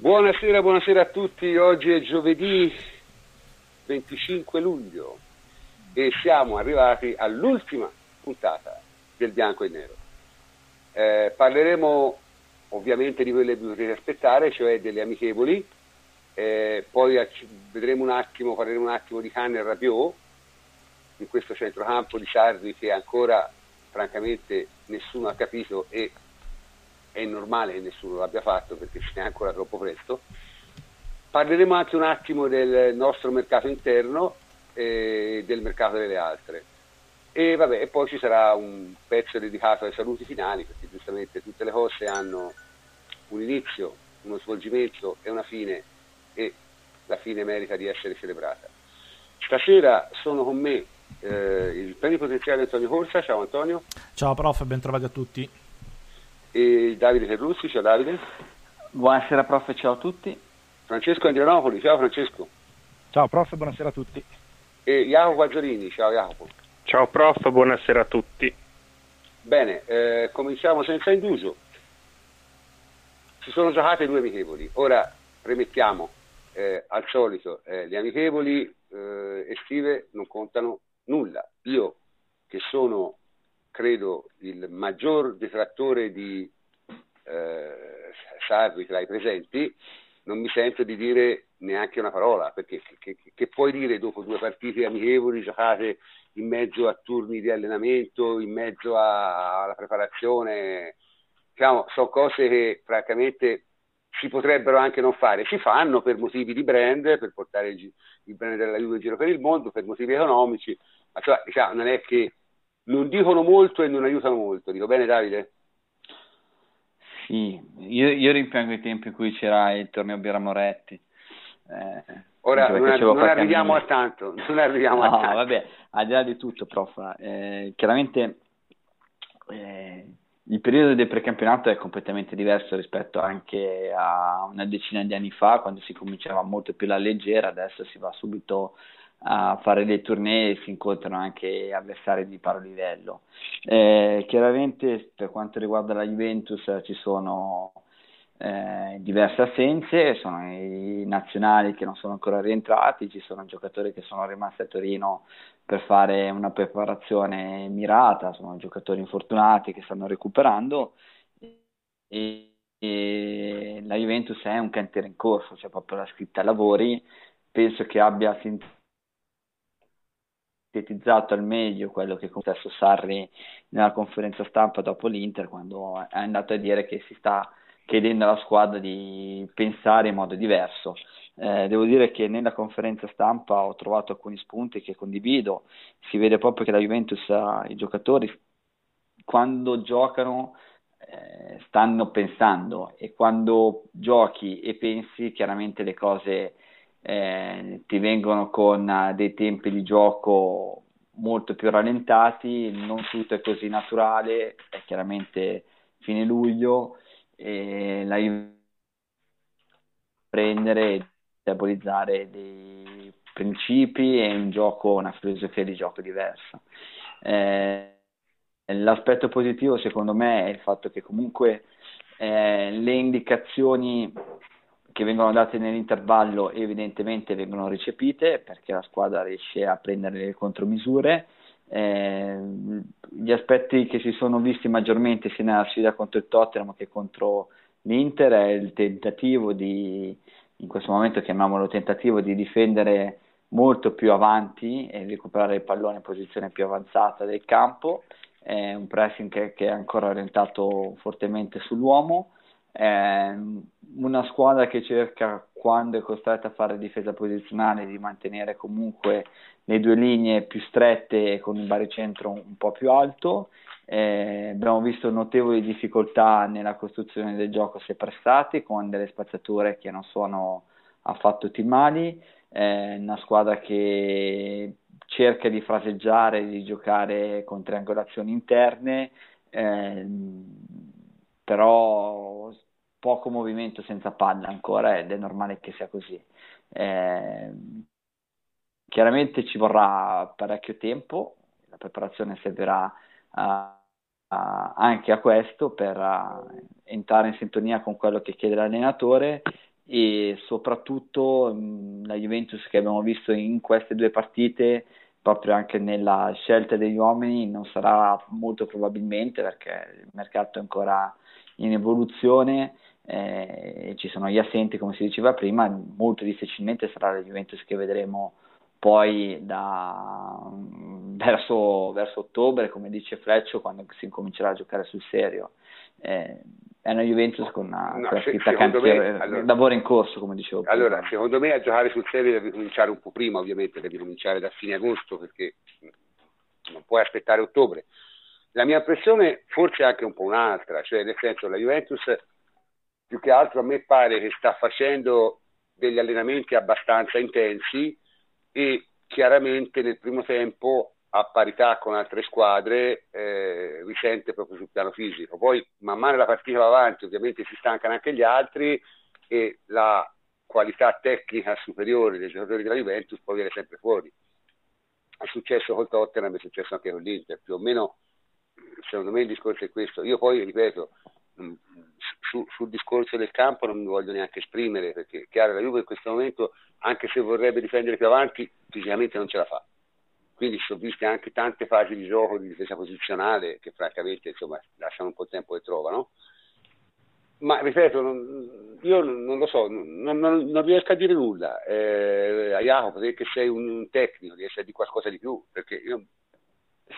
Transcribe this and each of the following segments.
Buonasera, buonasera a tutti. Oggi è giovedì 25 luglio e siamo arrivati all'ultima puntata del bianco e nero. Eh, parleremo ovviamente di quelle che potete aspettare, cioè delle amichevoli, eh, poi vedremo un attimo, parleremo un attimo di Cannes e Rabiot in questo centrocampo di Sardi che ancora francamente nessuno ha capito e è normale che nessuno l'abbia fatto perché ce n'è ancora troppo presto. Parleremo anche un attimo del nostro mercato interno e del mercato delle altre. E, vabbè, e poi ci sarà un pezzo dedicato ai saluti finali, perché giustamente tutte le cose hanno un inizio, uno svolgimento e una fine e la fine merita di essere celebrata. Stasera sono con me eh, il plenipotenziario Antonio Corsa, ciao Antonio. Ciao prof, ben trovati a tutti e Davide Terruzzi, ciao Davide. Buonasera prof, ciao a tutti. Francesco Andrianopoli, ciao Francesco. Ciao prof, buonasera a tutti. E Jacopo Azzolini, ciao Jacopo. Ciao prof, buonasera a tutti. Bene, eh, cominciamo senza indugio. Si sono giocate due amichevoli, ora premettiamo eh, al solito, eh, le amichevoli eh, estive non contano nulla. Io che sono credo, il maggior detrattore di eh, Sarri tra i presenti, non mi sento di dire neanche una parola, perché che, che, puoi dire dopo due partite amichevoli giocate in mezzo a turni di allenamento, in mezzo a, alla preparazione, diciamo, sono cose che francamente si potrebbero anche non fare, si fanno per motivi di brand, per portare il, il brand della Juve in giro per il mondo, per motivi economici, ma cioè, diciamo, non è che non dicono molto e non aiutano molto. Dico bene Davide? Sì, io, io rimpiango i tempi in cui c'era il torneo Birra Moretti. Eh, Ora non, non arriviamo a tanto, non arriviamo no, a tanto. vabbè, al di là di tutto, prof, eh, chiaramente eh, il periodo del precampionato è completamente diverso rispetto anche a una decina di anni fa, quando si cominciava molto più alla leggera, adesso si va subito a fare dei tournée si incontrano anche avversari di paro livello. Eh, chiaramente per quanto riguarda la Juventus ci sono eh, diverse assenze, sono i nazionali che non sono ancora rientrati, ci sono giocatori che sono rimasti a Torino per fare una preparazione mirata, sono giocatori infortunati che stanno recuperando e, e la Juventus è un cantiere in corso, c'è cioè proprio la scritta lavori, penso che abbia sintetizzato sintetizzato al meglio quello che con stesso Sarri nella conferenza stampa dopo l'Inter quando è andato a dire che si sta chiedendo alla squadra di pensare in modo diverso. Eh, devo dire che nella conferenza stampa ho trovato alcuni spunti che condivido, si vede proprio che la Juventus, i giocatori quando giocano eh, stanno pensando e quando giochi e pensi chiaramente le cose eh, ti vengono con uh, dei tempi di gioco molto più rallentati, non tutto è così naturale, è chiaramente fine luglio e la prendere e diabolizzare dei principi e un gioco, una filosofia di gioco diversa. Eh, l'aspetto positivo secondo me è il fatto che comunque eh, le indicazioni che vengono date nell'intervallo evidentemente vengono recepite perché la squadra riesce a prendere le contromisure. Eh, gli aspetti che si sono visti maggiormente sia nella sfida contro il Tottenham che contro l'Inter è il tentativo di, in questo momento chiamiamolo tentativo di difendere molto più avanti e recuperare il pallone in posizione più avanzata del campo, è un pressing che, che è ancora orientato fortemente sull'uomo eh, una squadra che cerca quando è costretta a fare difesa posizionale di mantenere comunque le due linee più strette e con un baricentro un po' più alto. Eh, abbiamo visto notevoli difficoltà nella costruzione del gioco se prestati con delle spazzature che non sono affatto ottimali. Eh, una squadra che cerca di fraseggiare, di giocare con triangolazioni interne, eh, però poco movimento senza palla ancora ed è normale che sia così. Eh, chiaramente ci vorrà parecchio tempo, la preparazione servirà uh, uh, anche a questo per uh, entrare in sintonia con quello che chiede l'allenatore e soprattutto mh, la Juventus che abbiamo visto in queste due partite proprio anche nella scelta degli uomini non sarà molto probabilmente perché il mercato è ancora in evoluzione eh, ci sono gli assenti come si diceva prima molto difficilmente sarà la Juventus che vedremo poi da, verso, verso, ottobre come dice Fleccio quando si incomincerà a giocare sul serio eh, è una Juventus con una, no, scritta cantiere, allora, lavoro in corso, come dicevo. Allora, prima. secondo me a giocare sul serio devi cominciare un po' prima, ovviamente, devi cominciare da fine agosto perché non puoi aspettare ottobre. La mia impressione forse è anche un po' un'altra, cioè nel senso la Juventus più che altro a me pare che sta facendo degli allenamenti abbastanza intensi e chiaramente nel primo tempo a parità con altre squadre eh, risente proprio sul piano fisico. Poi man mano la partita va avanti, ovviamente si stancano anche gli altri e la qualità tecnica superiore dei giocatori della Juventus poi viene sempre fuori. È successo col Tottenham, è successo anche con l'Inter, più o meno secondo me il discorso è questo. Io poi ripeto, mm, su, sul discorso del campo non mi voglio neanche esprimere perché chiaro la Juve in questo momento anche se vorrebbe difendere più avanti fisicamente non ce la fa quindi sono viste anche tante fasi di gioco di difesa posizionale che francamente insomma, lasciano un po' il tempo che trovano. Ma ripeto, non, io non lo so, non, non, non, riesco a dire nulla. Eh, a Jacopo, che sei un, un tecnico, riesci a dire qualcosa di più? Perché io...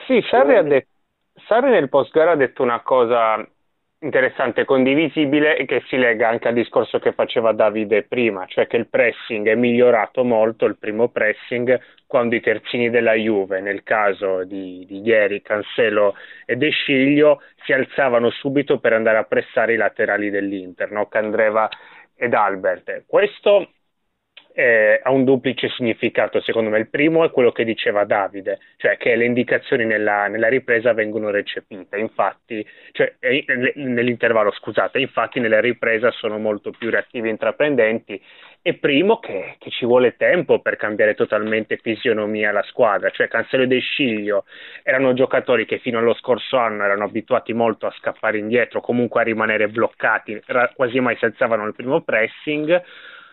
Sì, Sarri, detto, Sarri nel post gara ha detto una cosa interessante, condivisibile e che si lega anche al discorso che faceva Davide prima, cioè che il pressing è migliorato molto, il primo pressing, quando i terzini della Juve, nel caso di, di ieri, Cancelo e De Sciglio, si alzavano subito per andare a pressare i laterali dell'Inter, no? Candreva ed Albert. Questo eh, ha un duplice significato, secondo me. Il primo è quello che diceva Davide, cioè che le indicazioni nella, nella ripresa vengono recepite, infatti, cioè, eh, nell'intervallo, scusate, infatti nella ripresa sono molto più reattivi e intraprendenti. E primo che, che, ci vuole tempo per cambiare totalmente fisionomia alla squadra, cioè Cancelo e De Sciglio erano giocatori che fino allo scorso anno erano abituati molto a scappare indietro, comunque a rimanere bloccati, quasi mai si alzavano al primo pressing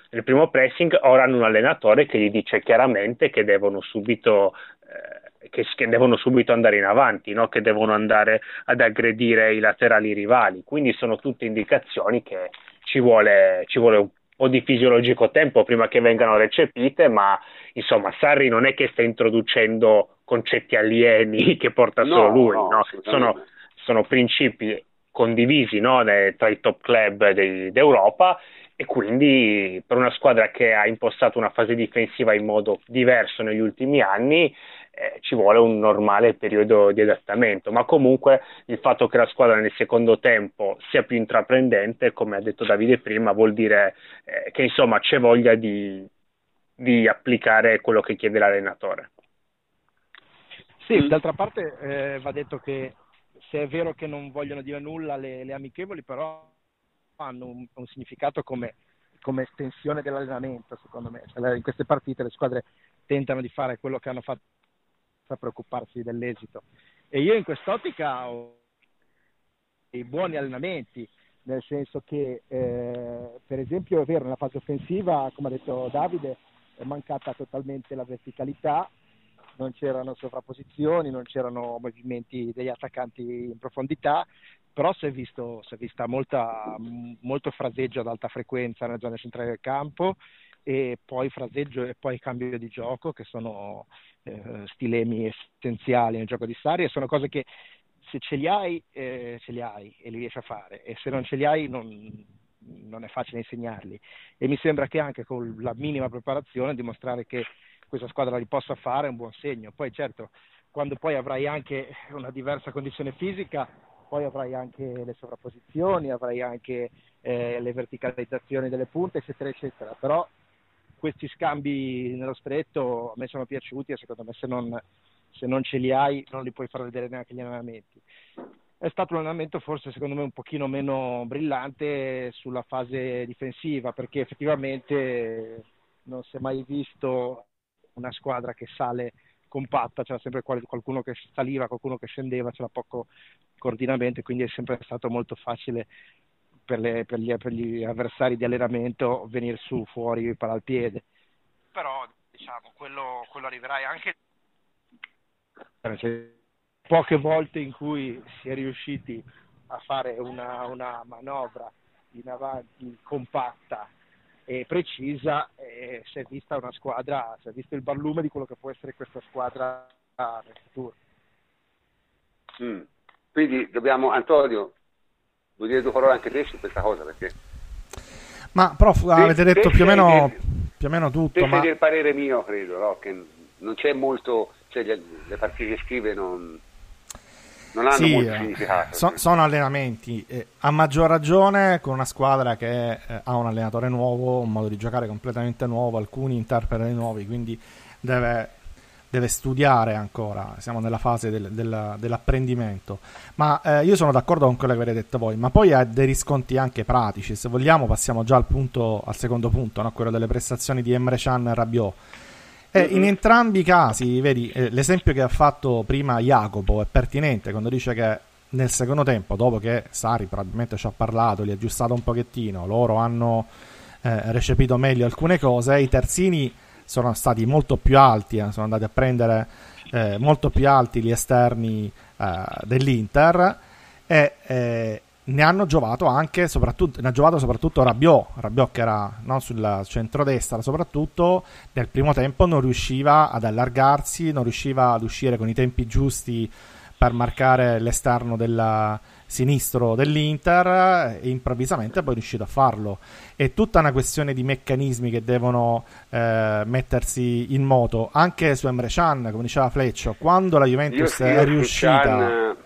nel primo pressing, ora hanno un allenatore che gli dice chiaramente che devono subito, eh, che, che devono subito andare in avanti, no? che devono andare ad aggredire i laterali rivali. Quindi sono tutte indicazioni che ci vuole, ci vuole un po' di fisiologico tempo prima che vengano recepite, ma insomma Sarri non è che sta introducendo concetti alieni che porta no, solo lui, no, no? Sono, sono, principi condivisi tra i top club dei, d'Europa e quindi per una squadra che ha impostato una fase difensiva in modo diverso negli ultimi anni eh, ci vuole un normale periodo di adattamento, ma comunque il fatto che la squadra nel secondo tempo sia più intraprendente, come ha detto Davide prima, vuol dire eh, che insomma c'è voglia di, di, applicare quello che chiede l'allenatore. Sì, d'altra parte eh, va detto che se è vero che non vogliono dire nulla le, le amichevoli, però hanno un, un significato come, come, estensione dell'allenamento, secondo me. Cioè, in queste partite le squadre tentano di fare quello che hanno fatto senza preoccuparsi dell'esito. E io in quest'ottica ho dei buoni allenamenti, nel senso che, eh, per esempio, è vero, nella fase offensiva, come ha detto Davide, è mancata totalmente la verticalità, non c'erano sovrapposizioni, non c'erano movimenti degli attaccanti in profondità, però si è, visto, si è vista molta, molto fraseggio ad alta frequenza nella zona centrale del campo e poi fraseggio e poi cambio di gioco che sono eh, stilemi essenziali nel gioco di Sari e sono cose che se ce li hai, eh, ce li hai e li riesci a fare e se non ce li hai non, non è facile insegnarli e mi sembra che anche con la minima preparazione dimostrare che questa squadra li possa fare è un buon segno. Poi certo, quando poi avrai anche una diversa condizione fisica, poi avrai anche le sovrapposizioni, avrai anche eh, le verticalizzazioni delle punte, eccetera, eccetera. Però questi scambi nello stretto a me sono piaciuti e secondo me se non, se non ce li hai non li puoi far vedere neanche gli allenamenti. È stato un allenamento forse secondo me un pochino meno brillante sulla fase difensiva perché effettivamente non si è mai visto una squadra che sale compatta, c'era sempre qualcuno che saliva, qualcuno che scendeva, c'era poco coordinamento, quindi è sempre stato molto facile per, le, per, gli, per, gli, avversari di allenamento venire su fuori para al piede. Però diciamo, quello, quello arriverai anche poche volte in cui si è riusciti a fare una, una manovra in avanti compatta e precisa e si è vista una squadra, si è visto il barlume di quello che può essere questa squadra nel futuro. Mm. Quindi dobbiamo, Antonio, vuol dire due parole anche te su questa cosa perché... Ma prof, te, avete detto più o, meno, più o meno tutto. Ma... il parere mio, credo, no? che non c'è molto, cioè le, le partite che scrive non, non hanno sì, molto eh, significato. So, sono allenamenti, eh, a maggior ragione con una squadra che eh, ha un allenatore nuovo, un modo di giocare completamente nuovo, alcuni interpreti nuovi, quindi deve deve studiare ancora, siamo nella fase del, del, dell'apprendimento. Ma eh, io sono d'accordo con quello che avete detto voi, ma poi ha dei riscontri anche pratici. Se vogliamo, passiamo già al, punto, al secondo punto, no? quello delle prestazioni di Emre Can e Rabiot. E in entrambi i casi, vedi, eh, l'esempio che ha fatto prima Jacopo è pertinente quando dice che nel secondo tempo, dopo che Sari probabilmente ci ha parlato, li ha aggiustato un pochettino, loro hanno eh, recepito meglio alcune cose, i terzini sono stati molto più alti, eh, sono andati a prendere eh, molto più alti gli esterni eh, dell'Inter e eh, ne hanno giovato anche soprattutto, ne ha giovato soprattutto Rabiot, Rabiot che era no, sul centrodestra soprattutto nel primo tempo non riusciva ad allargarsi, non riusciva ad uscire con i tempi giusti per marcare l'esterno della, sinistro dell'Inter e improvvisamente poi è riuscito a farlo. È tutta una questione di meccanismi che devono eh, mettersi in moto. Anche su Emre Can, come diceva Fleccio, quando la Juventus io, io è riuscita... Can...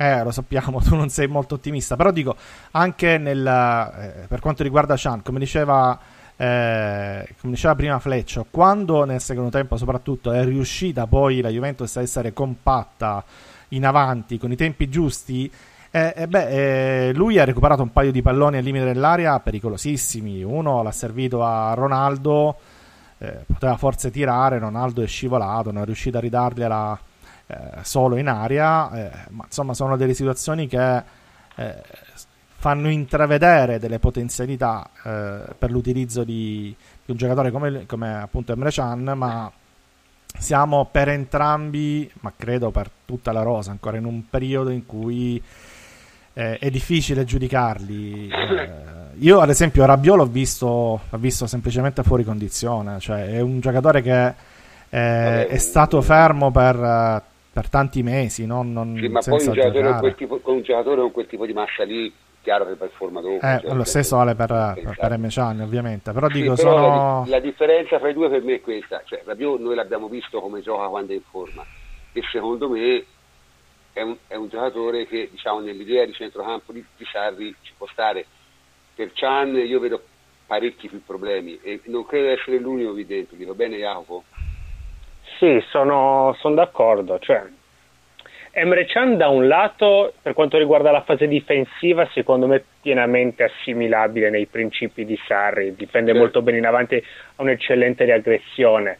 Eh, lo sappiamo, tu non sei molto ottimista, però dico, anche nel, eh, per quanto riguarda Chan, come diceva, eh, come diceva prima Fleccio, quando nel secondo tempo soprattutto è riuscita poi la Juventus a essere compatta in avanti con i tempi giusti, eh, eh, beh, eh, lui ha recuperato un paio di palloni al limite dell'area pericolosissimi. Uno l'ha servito a Ronaldo, eh, poteva forse tirare, Ronaldo è scivolato, non è riuscito a ridargliela eh, solo in aria. Eh, ma insomma, sono delle situazioni che fanno intravedere delle potenzialità per l'utilizzo di, di, un giocatore come, come appunto Emre Can, ma siamo per entrambi, ma credo per tutta la rosa, ancora in un periodo in cui eh, è difficile giudicarli. Eh, io, ad esempio, Rabiot l'ho visto, l'ho visto semplicemente fuori condizione, cioè è un giocatore che eh, è stato fermo per, per tanti mesi. Non, non sì, ma poi un giocatore, con, tipo, con un giocatore con quel tipo di massa lì chiaro che performa dopo. Eh, cioè, lo stesso vale per, per, per Meciani, ovviamente. Però sì, dico, però sono... la, la, differenza fra i due per me è questa. Cioè, Rabiot noi l'abbiamo visto come gioca quando è in forma. E secondo me è un, è un giocatore che diciamo, nell'idea di centrocampo di, di Sarri ci può stare. Per Chan io vedo parecchi più problemi e non credo essere l'unico qui dentro, dico bene Jacopo? Sì, sono, sono d'accordo. Cioè, Emre Can da un lato, per quanto riguarda la fase difensiva, secondo me pienamente assimilabile nei principi di Sarri, difende sì. molto bene in avanti, ha un'eccellente riaggressione.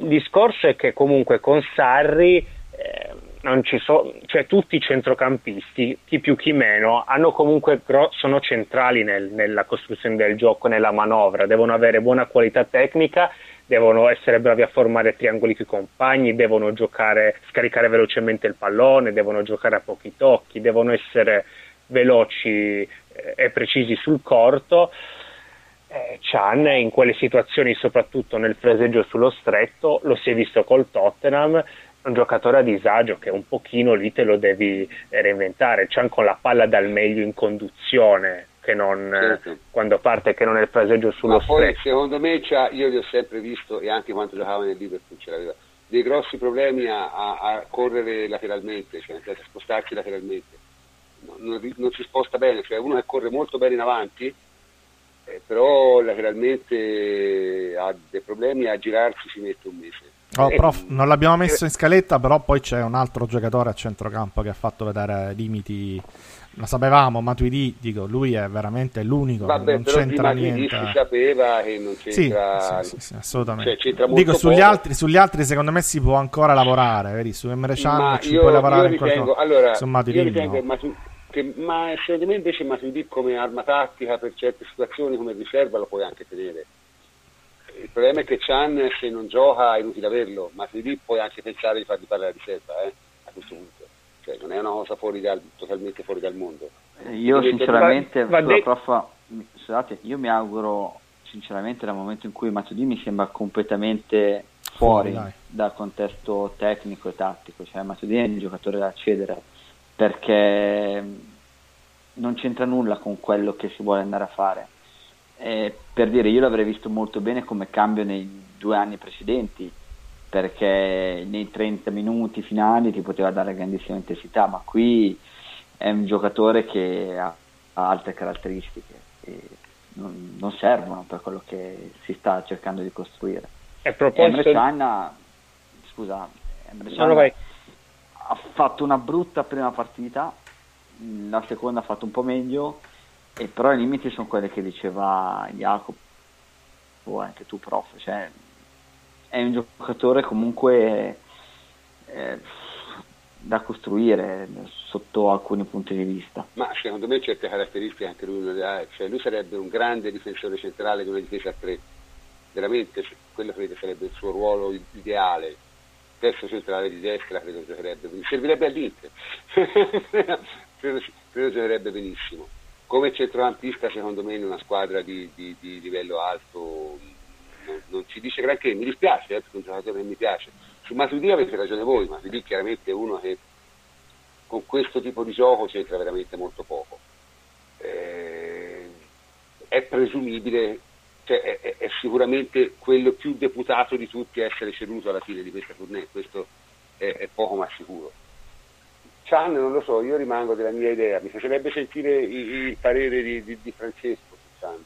Il discorso è che comunque con Sarri eh, non ci so, cioè tutti i centrocampisti, chi più chi meno, hanno comunque sono centrali nel, nella costruzione del gioco, nella manovra, devono avere buona qualità tecnica, devono essere bravi a formare triangoli con i compagni, devono giocare, scaricare velocemente il pallone, devono giocare a pochi tocchi, devono essere veloci eh, e precisi sul corto. Eh, Chan in quelle situazioni, soprattutto nel freseggio sullo stretto, lo si è visto col Tottenham, un giocatore a disagio che un pochino lì te lo devi reinventare, c'è con la palla dal meglio in conduzione che non certo. quando parte che non è il fraseggio sullo poi secondo me io li ho sempre visto e anche quando giocava nel Liverpool ce l'aveva dei grossi problemi a, a, a correre lateralmente, cioè a spostarsi lateralmente. Non, non, non, si sposta bene, cioè uno che corre molto bene in avanti, eh, però lateralmente ha dei problemi a girarsi si mette un mese. Oh, prof, non l'abbiamo messo in scaletta, però poi c'è un altro giocatore a centrocampo che ha fatto vedere limiti. Lo sapevamo, Matuidi, dico, lui è veramente l'unico, Vabbè, non c'entra niente. si sapeva che non c'entra... Sì, sì, sì, assolutamente. Cioè, dico, sugli altri, sugli altri, secondo me si può ancora lavorare, vedi? Su Emre Can ci io, puoi lavorare ritengo, in qualcosa. Allora, su Matuidi, io ritengo no. che, ma secondo me invece Matuidi come arma tattica per certe situazioni come riserva lo puoi anche tenere. Il problema è che Chan se non gioca è inutile averlo, Matuidi puoi anche pensare di fargli parlare la riserva eh, a questo punto. Cioè, non è una cosa fuori dal, totalmente fuori dal mondo. Io Quindi, sinceramente, va, va prof, scusate, io mi auguro sinceramente dal momento in cui Matuidi mi sembra completamente fuori oh, dal contesto tecnico e tattico, cioè Matuidi è un giocatore da cedere perché non c'entra nulla con quello che si vuole andare a fare. E per dire, io l'avrei visto molto bene come cambio nei due anni precedenti, perché nei 30 minuti finali ti poteva dare grandissima intensità, ma qui è un giocatore che ha, ha altre caratteristiche e non, non, servono per quello che si sta cercando di costruire. È proposto... Emre Can, scusa, Emre Can ha fatto una brutta prima partita, la seconda ha fatto un po' meglio, e però i limiti sono quelli che diceva Jacopo o anche tu prof, cioè è un giocatore comunque eh, da costruire sotto alcuni punti di vista. Ma secondo me certe caratteristiche anche lui non le ha, cioè lui sarebbe un grande difensore centrale di una difesa a tre, veramente quello credo sarebbe il suo ruolo ideale. Terzo centrale di destra credo giocherebbe servirebbe all'Inter. Credo, credo giocherebbe benissimo come centrocampista secondo me in una squadra di, di, di livello alto non, non, ci dice granché. Mi dispiace eh, è un giocatore che mi piace. Su Matuidi avete ragione voi Matuidi chiaramente è uno che con questo tipo di gioco c'entra veramente molto poco. Eh, è presumibile cioè, è, è, sicuramente quello più deputato di tutti a essere ceduto alla fine di questa tournée, questo è, è poco ma sicuro. Chan non lo so, io rimango della mia idea, mi piacerebbe sentire il, il parere di, di, di, Francesco su Chan.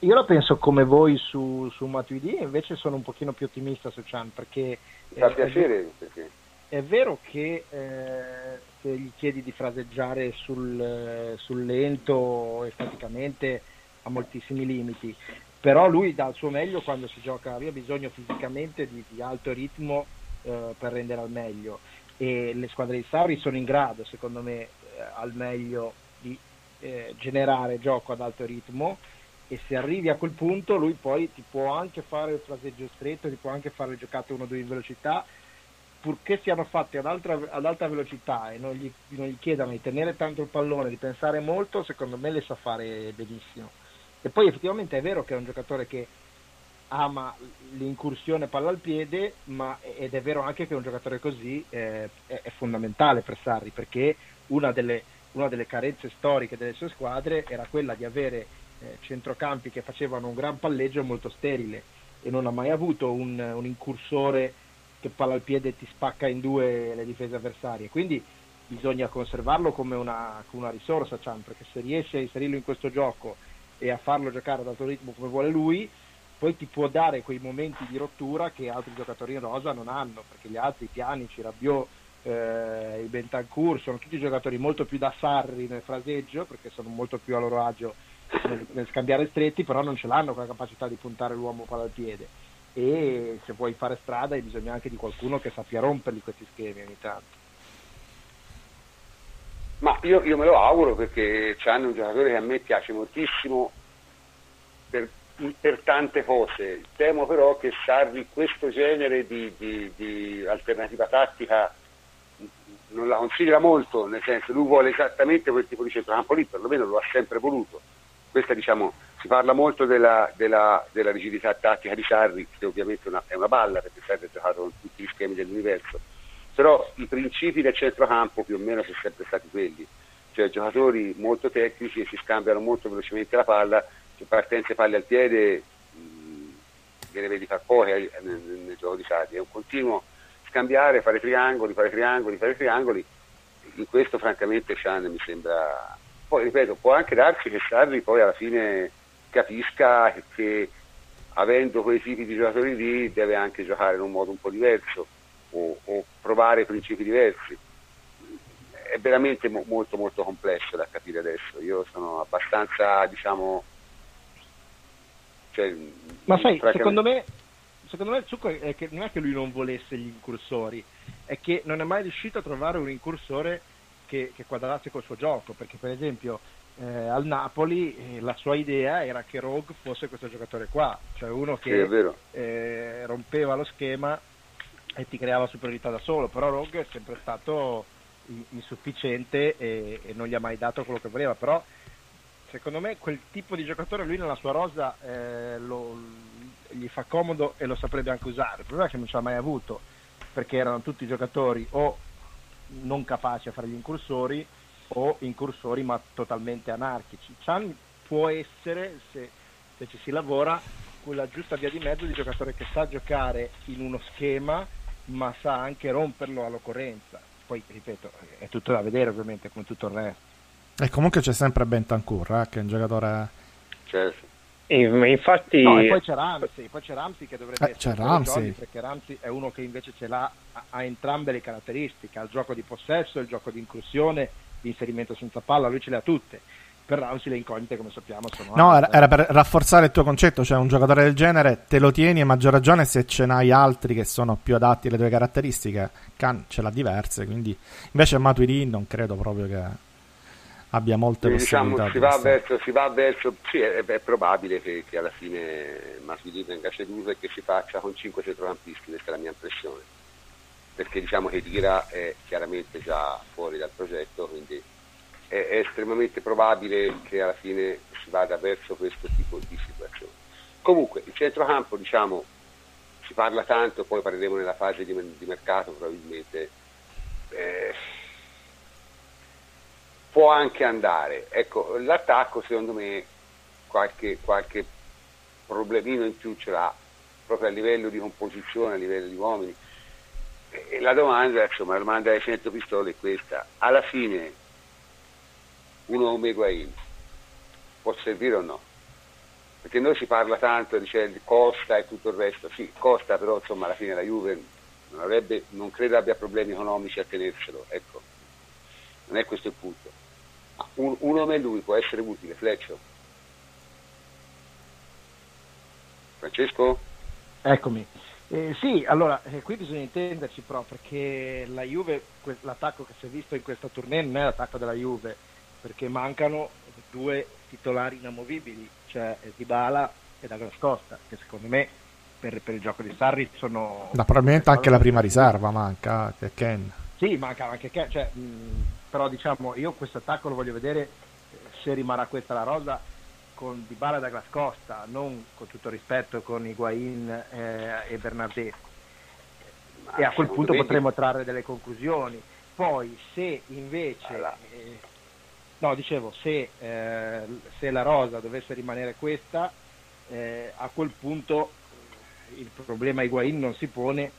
Io la penso come voi su, su Matuidi invece sono un pochino più ottimista su Chan perché... Mi fa eh, piacere perché... È vero che eh, se gli chiedi di fraseggiare sul, sul lento esteticamente ha moltissimi limiti, però lui dà il suo meglio quando si gioca, aveva bisogno fisicamente di, di alto ritmo eh, per rendere al meglio e le squadre di Sarri sono in grado, secondo me, eh, al meglio di eh, generare gioco ad alto ritmo e se arrivi a quel punto lui poi ti può anche fare il fraseggio stretto, ti può anche fare le giocate 1-2 in velocità purché siano fatte ad, ad alta velocità e non gli, non gli chiedano di tenere tanto il pallone, di pensare molto, secondo me le sa fare benissimo. E poi effettivamente è vero che è un giocatore che ama l'incursione palla al piede, ma, ed è vero anche che un giocatore così eh, è, fondamentale per Sarri, perché una delle, una delle, carenze storiche delle sue squadre era quella di avere eh, centrocampi che facevano un gran palleggio molto sterile e non ha mai avuto un, un incursore che palla al piede ti spacca in due le difese avversarie. Quindi bisogna conservarlo come una, come una risorsa, Chan, perché se riesce a inserirlo in questo gioco e a farlo giocare ad alto ritmo come vuole lui, poi ti può dare quei momenti di rottura che altri giocatori in rosa non hanno, perché gli altri, Pianici, Rabiot, eh, il Bentancur, sono tutti giocatori molto più da Sarri nel fraseggio, perché sono molto più a loro agio nel, nel scambiare stretti, però non ce l'hanno con la capacità di puntare l'uomo palla al piede. E se vuoi fare strada hai bisogno anche di qualcuno che sappia romperli questi schemi ogni tanto. Ma io, io me lo auguro perché è un giocatore che a me piace moltissimo per, per tante cose. Temo però che Sarri questo genere di, di, di alternativa tattica non la considera molto, nel senso lui vuole esattamente quel tipo di centrocampo lì, perlomeno lo ha sempre voluto. Questa diciamo, si parla molto della, della, della rigidità tattica di Sarri, che ovviamente una, è una balla perché Sarri ha giocato con tutti gli schemi dell'universo però i principi del centrocampo più o meno sono sempre stati quelli, cioè giocatori molto tecnici che si scambiano molto velocemente la palla, cioè partenze palle al piede mh, gliene vedi far poche eh, nel, nel, gioco di Sarri, è un continuo scambiare, fare triangoli, fare triangoli, fare triangoli, in questo francamente Sean mi sembra, poi ripeto, può anche darsi che Sarri poi alla fine capisca che, che avendo quei tipi di giocatori lì deve anche giocare in un modo un po' diverso o, o provare principi diversi. È veramente mo- molto molto complesso da capire adesso. Io sono abbastanza, diciamo... Cioè, Ma sai, secondo me, secondo me il succo è che non è che lui non volesse gli incursori, è che non è mai riuscito a trovare un incursore che, che quadrasse col suo gioco, perché per esempio eh, al Napoli eh, la sua idea era che Rogue fosse questo giocatore qua, cioè uno che sì, eh, rompeva lo schema e ti creava superiorità da solo, però Rogue è sempre stato insufficiente e, e non gli ha mai dato quello che voleva, però secondo me quel tipo di giocatore lui nella sua rosa eh, lo, gli fa comodo e lo saprebbe anche usare, il problema è che non ce l'ha mai avuto, perché erano tutti giocatori o non capaci a fare gli incursori o incursori ma totalmente anarchici. Chan può essere, se, se ci si lavora, quella giusta via di mezzo di giocatore che sa giocare in uno schema ma sa anche romperlo all'occorrenza. Poi, ripeto, è tutto da vedere ovviamente come tutto il resto. E comunque c'è sempre Bentancur, eh, che è un giocatore... Certo. infatti... No, e poi c'è Ramsey, poi c'è Ramsey che dovrebbe eh, essere c'è Ramsey. perché Ramsey è uno che invece ce l'ha, ha entrambe le caratteristiche, ha il gioco di possesso, il gioco di inclusione, di inserimento senza palla, lui ce le ha tutte. Per Ramsey le incognite, come sappiamo, sono... No, era, era, per rafforzare il tuo concetto, cioè un giocatore del genere te lo tieni a maggior ragione se ce n'hai altri che sono più adatti alle tue caratteristiche. Khan ce l'ha diverse, quindi invece Matuidi non credo proprio che abbia molte Quindi, possibilità. Diciamo, si, va verso, si va verso, sì, è, è probabile che, che, alla fine Matuidi venga ceduto e che si faccia con 5 centrocampisti, questa è la mia impressione perché diciamo che Dira è chiaramente già fuori dal progetto, quindi è, è estremamente probabile che alla fine si vada verso questo tipo di situazione. Comunque il centrocampo diciamo si parla tanto, poi parleremo nella fase di, di mercato probabilmente. Eh, può anche andare. Ecco, l'attacco secondo me qualche, qualche problemino in più ce l'ha proprio a livello di composizione, a livello di uomini. E la domanda, insomma, la domanda dei 100 pistole è questa. Alla fine uno come Higuain può servire o no? Perché noi si parla tanto di Costa e tutto il resto. Sì, Costa però insomma alla fine la Juve non, avrebbe, non credo abbia problemi economici a tenerselo, ecco. Non è questo il punto. Ma un, uno come lui può essere utile, Fleccio? Francesco? Eccomi. Eh, sì, allora, eh, qui bisogna intenderci però perché la Juve, que- l'attacco che si è visto in questa tournée non è l'attacco della Juve, perché mancano due titolari inamovibili, cioè Dybala e Douglas Costa, che secondo me per, per il gioco di Sarri sono... Ma probabilmente anche la prima riserva manca, che è Ken. Sì, manca anche Ken, cioè, mh, però diciamo io questo attacco lo voglio vedere se rimarrà questa la rosa con Dybala da Douglas Costa, non con tutto rispetto con Higuain eh, e Bernardeschi. e a quel punto potremo trarre delle conclusioni. Poi se invece, eh, no dicevo, se, eh, se, la rosa dovesse rimanere questa, eh, a quel punto il problema Higuain non si pone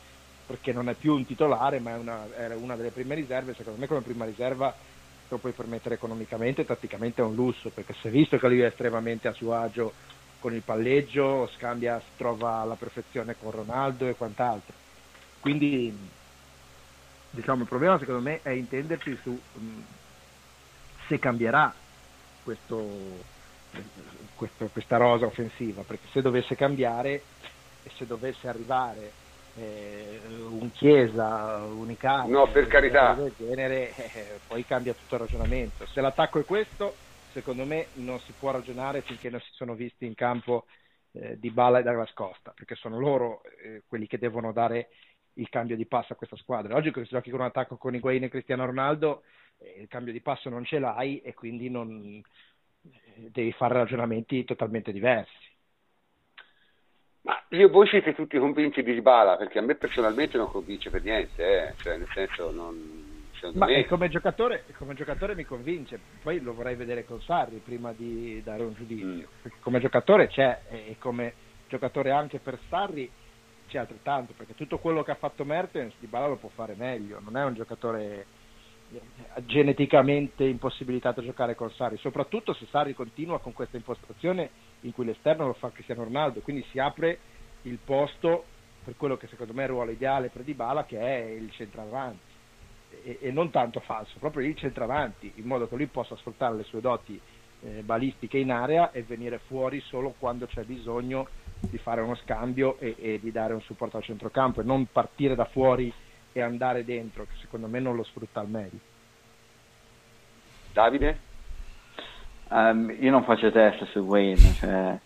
perché non è più un titolare ma è una, è una delle prime riserve, secondo me come prima riserva lo puoi permettere economicamente e tatticamente è un lusso, perché si è visto che lui è estremamente a suo agio con il palleggio, scambia, trova alla perfezione con Ronaldo e quant'altro. Quindi diciamo, il problema secondo me è intenderci su um, se cambierà questo, questo, questa rosa offensiva, perché se dovesse cambiare e se dovesse arrivare eh, un Chiesa, un Icardi, no, per carità. del genere, eh, poi cambia tutto il ragionamento. Se l'attacco è questo, secondo me non si può ragionare finché non si sono visti in campo eh, di Bala e Douglas Costa, perché sono loro eh, quelli che devono dare il cambio di passo a questa squadra. Oggi che si giochi con un attacco con Higuain e Cristiano Ronaldo, eh, il cambio di passo non ce l'hai e quindi non, eh, devi fare ragionamenti totalmente diversi. Ma io voi siete tutti convinti di Dybala perché a me personalmente non convince per niente, eh. cioè nel senso non... Ma me... come, giocatore, come giocatore mi convince, poi lo vorrei vedere con Sarri prima di dare un giudizio, mm. come giocatore c'è e come giocatore anche per Sarri c'è altrettanto, perché tutto quello che ha fatto Mertens Dybala lo può fare meglio, non è un giocatore eh, geneticamente impossibilitato a giocare con Sarri, soprattutto se Sarri continua con questa impostazione in cui l'esterno lo fa Cristiano Ronaldo, quindi si apre il posto per quello che secondo me è il ruolo ideale per Dybala che è il centravanti e, e non tanto falso, proprio il centravanti in modo che lui possa sfruttare le sue doti eh, balistiche in area e venire fuori solo quando c'è bisogno di fare uno scambio e, e di dare un supporto al centrocampo e non partire da fuori e andare dentro, che secondo me non lo sfrutta al meglio. Davide? Um, io non faccio test su Wayne, cioè...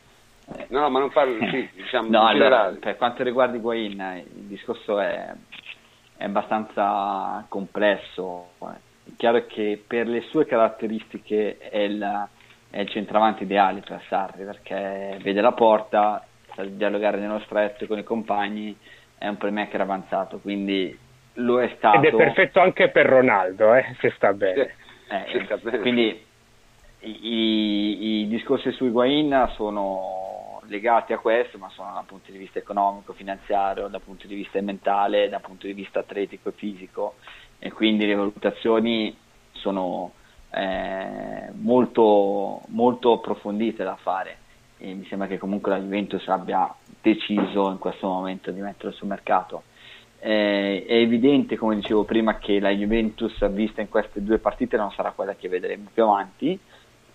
No, ma non parlo, sì, diciamo, no, allora, per quanto riguarda Wayne, il discorso è, è abbastanza complesso. È chiaro che per le sue caratteristiche è il, è il centravanti ideale per Sarri, perché vede la porta, sa dialogare nello stretto con i compagni, è un playmaker avanzato, quindi lo è stato. Ed è perfetto anche per Ronaldo, eh, se sta bene. Eh, se sta bene. Quindi i, i, discorsi su Higuain sono legati a questo, ma sono dal punto di vista economico, finanziario, dal punto di vista mentale, dal punto di vista atletico e fisico. E quindi le valutazioni sono eh, molto, molto approfondite da fare. E mi sembra che comunque la Juventus abbia deciso in questo momento di metterlo sul mercato. Eh, è evidente, come dicevo prima, che la Juventus vista in queste due partite non sarà quella che vedremo più avanti,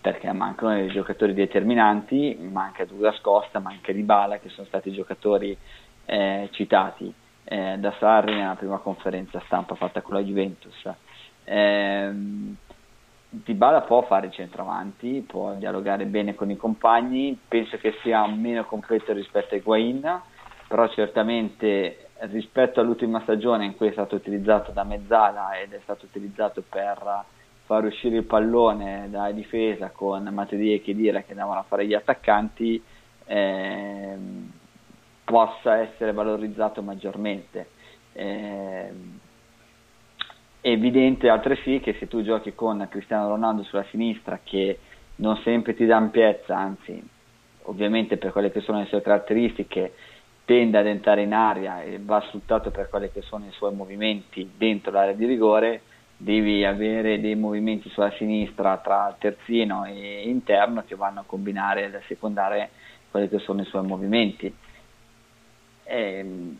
perché mancano dei giocatori determinanti, manca Douglas Costa, manca Dybala, che sono stati i giocatori eh, citati eh, da Sarri nella prima conferenza stampa fatta con la Juventus. Eh, Dybala può fare il centravanti, può dialogare bene con i compagni, penso che sia meno completo rispetto a Higuain, però certamente rispetto all'ultima stagione in cui è stato utilizzato da mezzala ed è stato utilizzato per far uscire il pallone dalla difesa con Matuidi e Chedira che andavano a fare gli attaccanti, eh, possa essere valorizzato maggiormente. Eh, è evidente altresì che se tu giochi con Cristiano Ronaldo sulla sinistra che non sempre ti dà ampiezza, anzi ovviamente per quelle che sono le sue caratteristiche tende ad entrare in aria e va sfruttato per quelli che sono i suoi movimenti dentro l'area di rigore, devi avere dei movimenti sulla sinistra tra terzino e interno che vanno a combinare ed assecondare quelli che sono i suoi movimenti. E, ehm,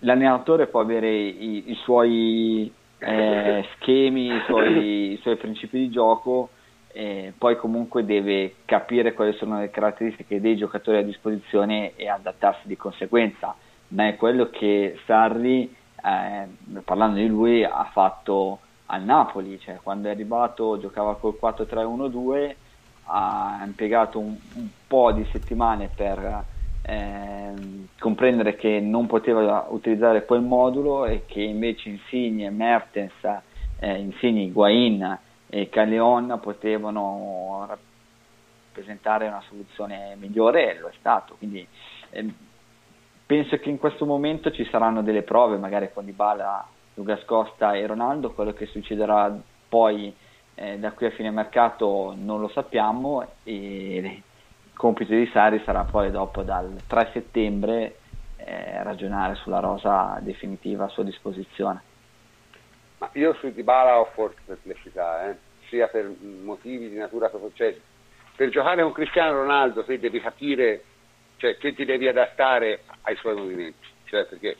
l'allenatore può avere i, i suoi eh, schemi, i suoi, i suoi, principi di gioco, eh, poi comunque deve capire quali sono le caratteristiche dei giocatori a disposizione e adattarsi di conseguenza. Ma è quello che Sarri, eh, parlando di lui, ha fatto al Napoli, cioè quando è arrivato giocava col 4-3-1-2, ha impiegato un, un po' di settimane per eh, comprendere che non poteva utilizzare quel modulo e che invece Insigne, Mertens, eh, Insigne, Higuain e Calleon potevano rappresentare una soluzione migliore e lo è stato. Quindi eh, penso che in questo momento ci saranno delle prove, magari con Dybala, Lucas Costa e Ronaldo, quello che succederà poi eh, da qui a fine mercato non lo sappiamo e compito di Sari sarà poi dopo dal 3 settembre eh, ragionare sulla rosa definitiva a sua disposizione. Ma io su Dybala ho forti perplessità, eh? sia per motivi di natura cioè, per giocare con Cristiano Ronaldo te devi capire, cioè te ti devi adattare ai suoi movimenti, cioè perché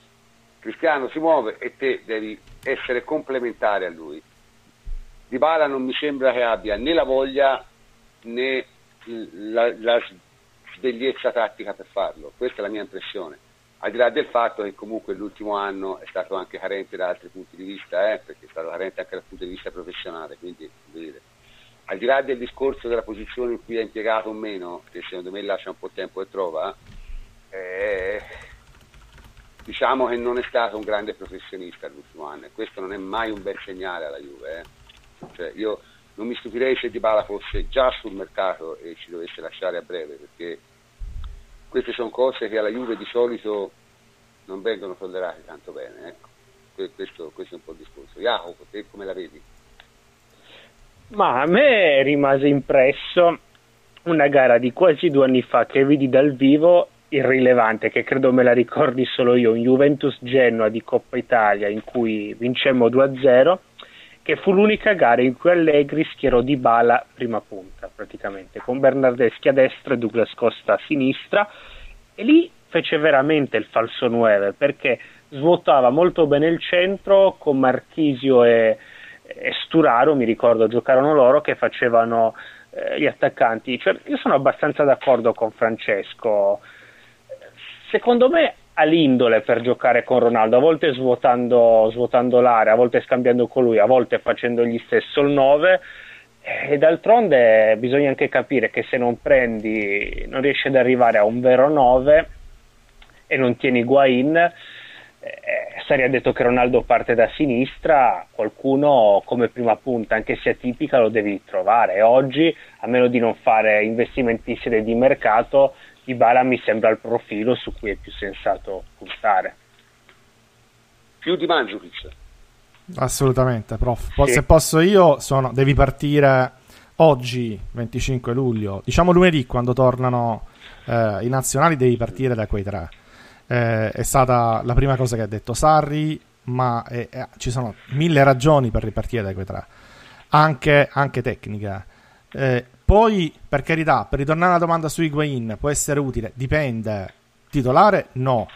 Cristiano si muove e te devi essere complementare a lui. Dybala non mi sembra che abbia né la voglia né la, la svegliezza tattica per farlo, questa è la mia impressione. Al di là del fatto che comunque l'ultimo anno è stato anche carente da altri punti di vista, eh, perché è stato carente anche dal punto di vista professionale, quindi dire, al di là del discorso della posizione in cui è impiegato o meno, che secondo me lascia un po' tempo e trova, eh, diciamo che non è stato un grande professionista l'ultimo anno e questo non è mai un bel segnale alla Juve. Eh. Cioè, io non mi stupirei se Dybala fosse già sul mercato e ci dovesse lasciare a breve perché queste sono cose che alla Juve di solito non vengono tollerate tanto bene ecco. questo, questo, è un po' il discorso Jacopo, te come la vedi? ma a me rimase impresso una gara di quasi due anni fa che vidi dal vivo irrilevante, che credo me la ricordi solo io, un Juventus Genoa di Coppa Italia in cui vincemmo 2-0 che fu l'unica gara in cui Allegri schierò Di Bala prima punta, praticamente, con Bernardeschi a destra e Douglas Costa a sinistra, e lì fece veramente il falso 9, perché svuotava molto bene il centro, con Marchisio e, e Sturaro, mi ricordo, giocarono loro, che facevano eh, gli attaccanti. Cioè, io sono abbastanza d'accordo con Francesco. Secondo me ha l'indole per giocare con Ronaldo, a volte svuotando, svuotando l'area, a volte scambiando con lui, a volte facendogli stesso il 9 E d'altronde bisogna anche capire che se non prendi, non riesci ad arrivare a un vero 9 e non tieni Guain, eh, sarebbe detto che Ronaldo parte da sinistra, qualcuno come prima punta, anche se atipica, lo devi trovare. Oggi, a meno di non fare investimenti seri di mercato, Ibala mi sembra il profilo su cui è più sensato puntare. Più di Mandzukic. Assolutamente, prof. Sì. Se posso io, sono, devi partire oggi, 25 luglio, diciamo lunedì, quando tornano eh, i nazionali, devi partire da quei tre. Eh, è stata la prima cosa che ha detto Sarri, ma eh, eh ci sono mille ragioni per ripartire da quei tre, anche, anche tecniche. Eh, poi, per carità, per ritornare alla domanda su Higuain, può essere utile? Dipende. Titolare? No.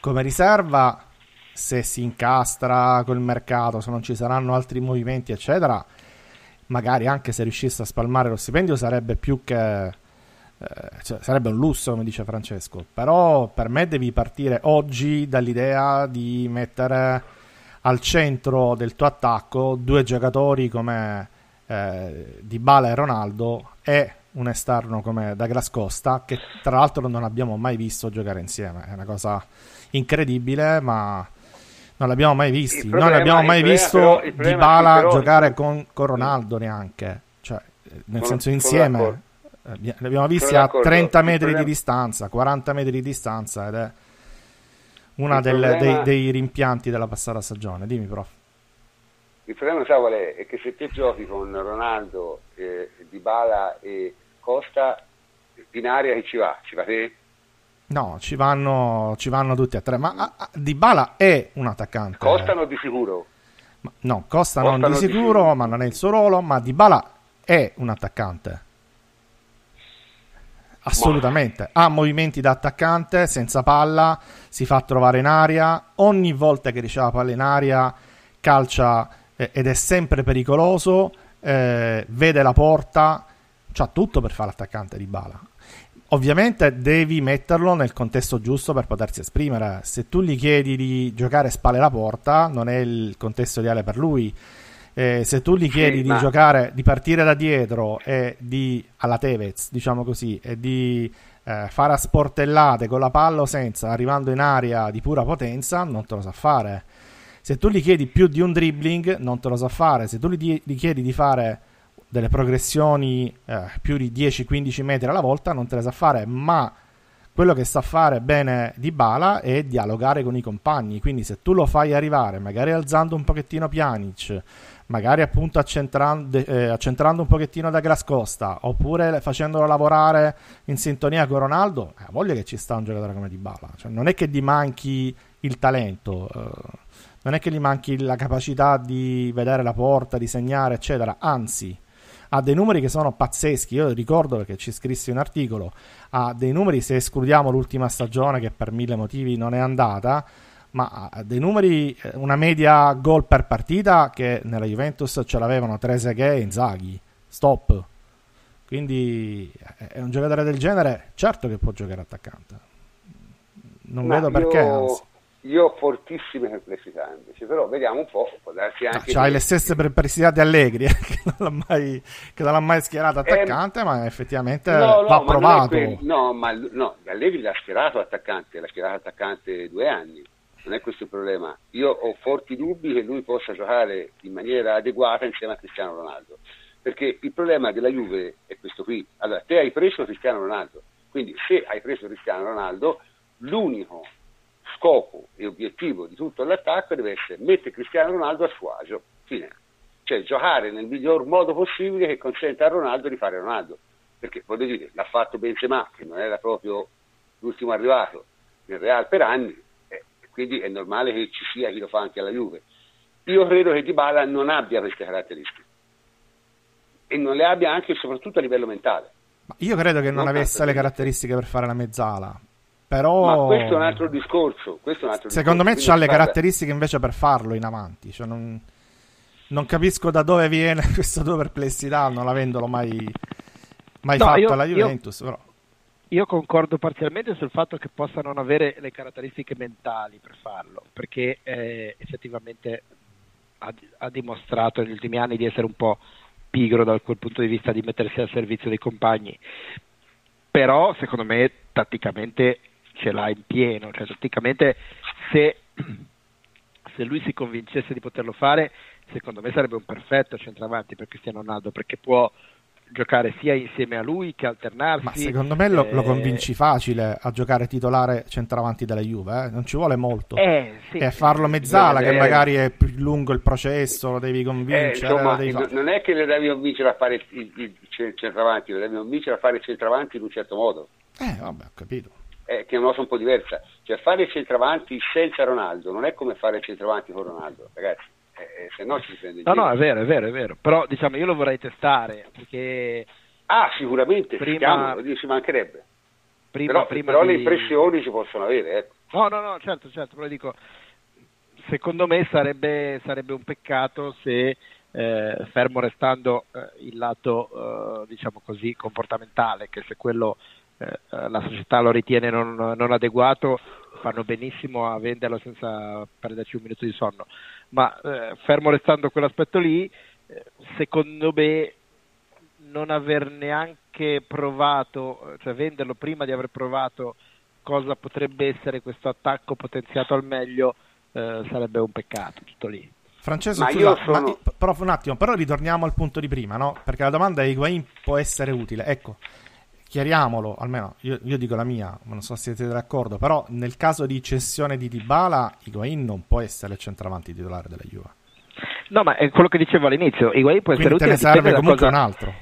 Come riserva? se si incastra col mercato, se non ci saranno altri movimenti, eccetera, magari anche se riuscisse a spalmare lo stipendio sarebbe più che... Eh, cioè, sarebbe un lusso, come dice Francesco. Però per me devi partire oggi dall'idea di mettere al centro del tuo attacco due giocatori come eh, Dybala e Ronaldo e un esterno come Douglas Costa che tra l'altro non abbiamo mai visto giocare insieme. È una cosa incredibile, ma non l'abbiamo mai visto. Non abbiamo mai visto Di Bala giocare con, con, Ronaldo neanche. Cioè, nel con, senso insieme. Li abbiamo visti a 30 metri problema... di distanza, 40 metri di distanza ed è uno dei, dei, rimpianti della passata stagione. Dimmi, prof. Il problema, sa qual è? È che se te giochi con Ronaldo, eh, Di Bala e Costa, in aria che ci va? Ci va te? No, ci vanno, ci vanno tutti a tre. Ma a, a, Dybala è un attaccante. Costano di sicuro. Ma, no, costano, costano di, sicuro, di sicuro, ma non è il suo ruolo. Ma Dybala è un attaccante. Assolutamente. Ha movimenti da attaccante, senza palla, si fa trovare in aria. Ogni volta che riceve la palla in aria, calcia ed è sempre pericoloso. Eh, vede la porta. C'ha tutto per fare l'attaccante di Bala Ovviamente devi metterlo nel contesto giusto per potersi esprimere. Se tu gli chiedi di giocare spalle alla porta, non è il contesto ideale per lui. Eh, se tu gli chiedi sì, di ma... giocare, di partire da dietro e di alla Tevez, diciamo così, e di eh, fare a sportellate con la palla o senza, arrivando in aria di pura potenza, non te lo sa fare. Se tu gli chiedi più di un dribbling, non te lo sa fare. Se tu gli, gli chiedi di fare delle progressioni eh, più di 10-15 metri alla volta non te le sa fare, ma quello che sa fare bene di Bala è dialogare con i compagni, quindi se tu lo fai arrivare, magari alzando un pochettino Pjanic, magari appunto accentrando, eh, accentrando un pochettino da Costa, oppure facendolo lavorare in sintonia con Ronaldo, eh, voglio che ci sta un giocatore come Di Bala, cioè, non è che gli manchi il talento, eh, non è che gli manchi la capacità di vedere la porta, di segnare, eccetera, anzi ha dei numeri che sono pazzeschi. Io ricordo perché ci scrissi un articolo, ha dei numeri se escludiamo l'ultima stagione che per mille motivi non è andata, ma ha dei numeri, eh, una media gol per partita che nella Juventus ce l'avevano Trezeguet e Inzaghi. Stop. Quindi eh, è un giocatore del genere, certo che può giocare attaccante. Non ma vedo perché, io... anzi io ho fortissime perplessità invece, però vediamo un po', può darsi anche... No, c'hai le stesse perplessità di Allegri, eh, che, non l'ha mai, che non l'ha mai schierato eh, attaccante, eh, ma effettivamente no, no, va provato. Que- no, ma no, Allegri l'ha schierato attaccante, l'ha schierato attaccante due anni, non è questo il problema. Io ho forti dubbi che lui possa giocare in maniera adeguata insieme a Cristiano Ronaldo, perché il problema della Juve è questo qui. Allora, te hai preso Cristiano Ronaldo, quindi se hai preso Cristiano Ronaldo, l'unico scopo e obiettivo di tutto l'attacco deve essere mettere Cristiano Ronaldo a suo agio, fine. Cioè giocare nel miglior modo possibile che consenta a Ronaldo di fare Ronaldo. Perché voglio dire, l'ha fatto Benzema, che non era proprio l'ultimo arrivato nel Real per anni, eh, quindi è normale che ci sia chi lo fa anche alla Juve. Io credo che Dybala non abbia queste caratteristiche e non le abbia anche e soprattutto a livello mentale. io credo che non, non avesse le caratteristiche per fare la mezzala, però... Ma questo è un altro discorso. Un altro Secondo discorso. me ha le caratteristiche invece per farlo in avanti. Cioè non, non, capisco da dove viene questa tua perplessità, non avendolo mai, mai no, fatto io, alla Juventus. Io, io, concordo parzialmente sul fatto che possa non avere le caratteristiche mentali per farlo, perché eh, effettivamente ha, ha, dimostrato negli ultimi anni di essere un po' pigro da quel punto di vista di mettersi al servizio dei compagni. Però secondo me tatticamente ce l'ha in pieno, cioè tatticamente se, se lui si convincesse di poterlo fare, secondo me sarebbe un perfetto centravanti per Cristiano Ronaldo perché può giocare sia insieme a lui che alternarsi. Ma secondo me lo, eh... lo convinci facile a giocare titolare centravanti della Juve, eh? non ci vuole molto. Eh, sì. E farlo mezzala, che magari è più lungo il processo, lo devi convincere. Eh, insomma, devi non è che le devi convincere a fare il, il, il centravanti, lo devi convincere a fare il centravanti in un certo modo. Eh, vabbè, ho capito. Eh, che è una cosa un po' diversa. Cioè, fare il centravanti senza Ronaldo non è come fare il centravanti con Ronaldo, ragazzi eh, se no ci prende No, no, è vero, è vero, è vero. Però diciamo io lo vorrei testare perché... Ah, sicuramente, prima... ci mancherebbe. Prima, però, prima però di... le impressioni si possono avere. Ecco. No, no, no, certo, certo, però dico, secondo me sarebbe, sarebbe un peccato se, eh, fermo restando eh, il lato, eh, diciamo così, comportamentale, che se quello eh, la società lo ritiene non, non adeguato, fanno benissimo a venderlo senza perderci un minuto di sonno ma eh, fermo restando quell'aspetto lì, eh, secondo me non aver neanche provato, cioè venderlo prima di aver provato cosa potrebbe essere questo attacco potenziato al meglio eh, sarebbe un peccato, tutto lì. Francesco, scusa, sono... ma, però un attimo, però ritorniamo al punto di prima, no? Perché la domanda è Higuain può essere utile. Ecco, chiariamolo, almeno io, io, dico la mia, ma non so se siete d'accordo, però nel caso di cessione di Dybala, Higuain non può essere il centravanti titolare della Juve. No, ma è quello che dicevo all'inizio, Higuain può essere Quindi utile, te ne serve comunque cosa... un altro.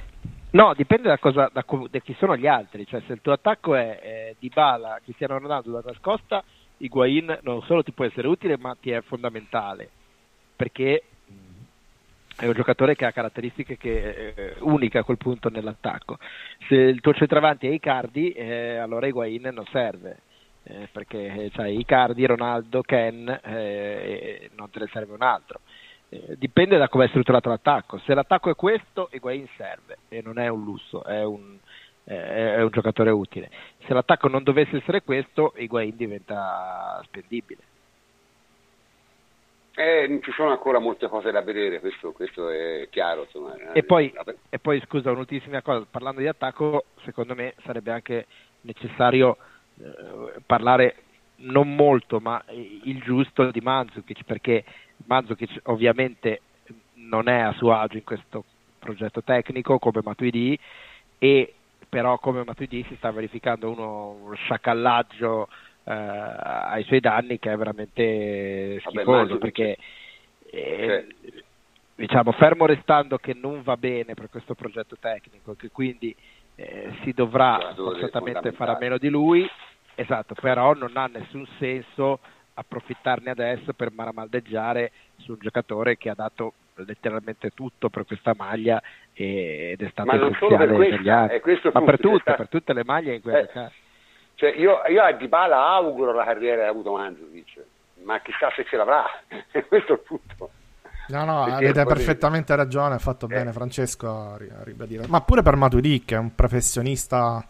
No, dipende da, cosa, da, da, chi sono gli altri, cioè se il tuo attacco è eh, Dybala, Cristiano Ronaldo da nascosta, Higuain non solo ti può essere utile, ma ti è fondamentale, perché è un giocatore che ha caratteristiche che, eh, uniche a quel punto nell'attacco. Se il tuo centravanti è Icardi, eh, allora Higuain non serve. Eh, perché c'hai Icardi, Ronaldo, Ken eh, non te ne serve un altro. Eh, dipende da come è strutturato l'attacco. Se l'attacco è questo, Higuain serve e non è un lusso, è un, è un giocatore utile. Se l'attacco non dovesse essere questo, Higuain diventa spendibile. Eh, ci sono ancora molte cose da vedere, questo, questo è chiaro. Insomma. E, poi, e poi, scusa, un'ultimissima cosa, parlando di attacco, secondo me sarebbe anche necessario eh, parlare non molto, ma il giusto di Mandzukic, perché Mandzukic ovviamente non è a suo agio in questo progetto tecnico come Matuidi, e però come Matuidi si sta verificando uno, sciacallaggio eh, ai suoi danni che è veramente schifoso Vabbè, perché eh, diciamo fermo restando che non va bene per questo progetto tecnico che quindi eh, si dovrà forzatamente fare a meno di lui esatto però non ha nessun senso approfittarne adesso per maramaldeggiare su un giocatore che ha dato letteralmente tutto per questa maglia ed è stato essenziale negli anni ma per tutte, per tutte le maglie in questo eh, caso cioè io, io a Dybala auguro la carriera che ha avuto Mandzukic, ma chissà se ce l'avrà, questo è il punto. No, no, Perché avete perfettamente ragione, ha fatto eh. bene Francesco a ribadire. Ma pure per Matuidi, che è un professionista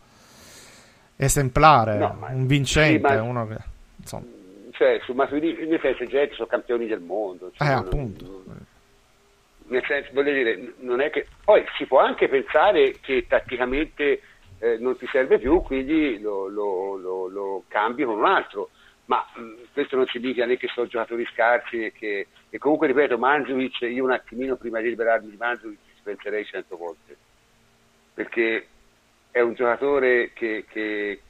esemplare, no, ma, un vincente, sì, ma, uno che... Insomma. Cioè, su Matuidi, nel senso, gente sono campioni del mondo. Cioè, eh, non, appunto. Nel senso, voglio dire, non è che... Poi si può anche pensare che tatticamente eh, non ti serve più, quindi lo, lo, lo, lo cambi con un altro. Ma mh, mm, questo non significa né che sono giocatori scarsi e che e comunque ripeto, Mandzukic, io un attimino prima di liberarmi di Mandzukic ci penserei cento volte, perché è un giocatore che, che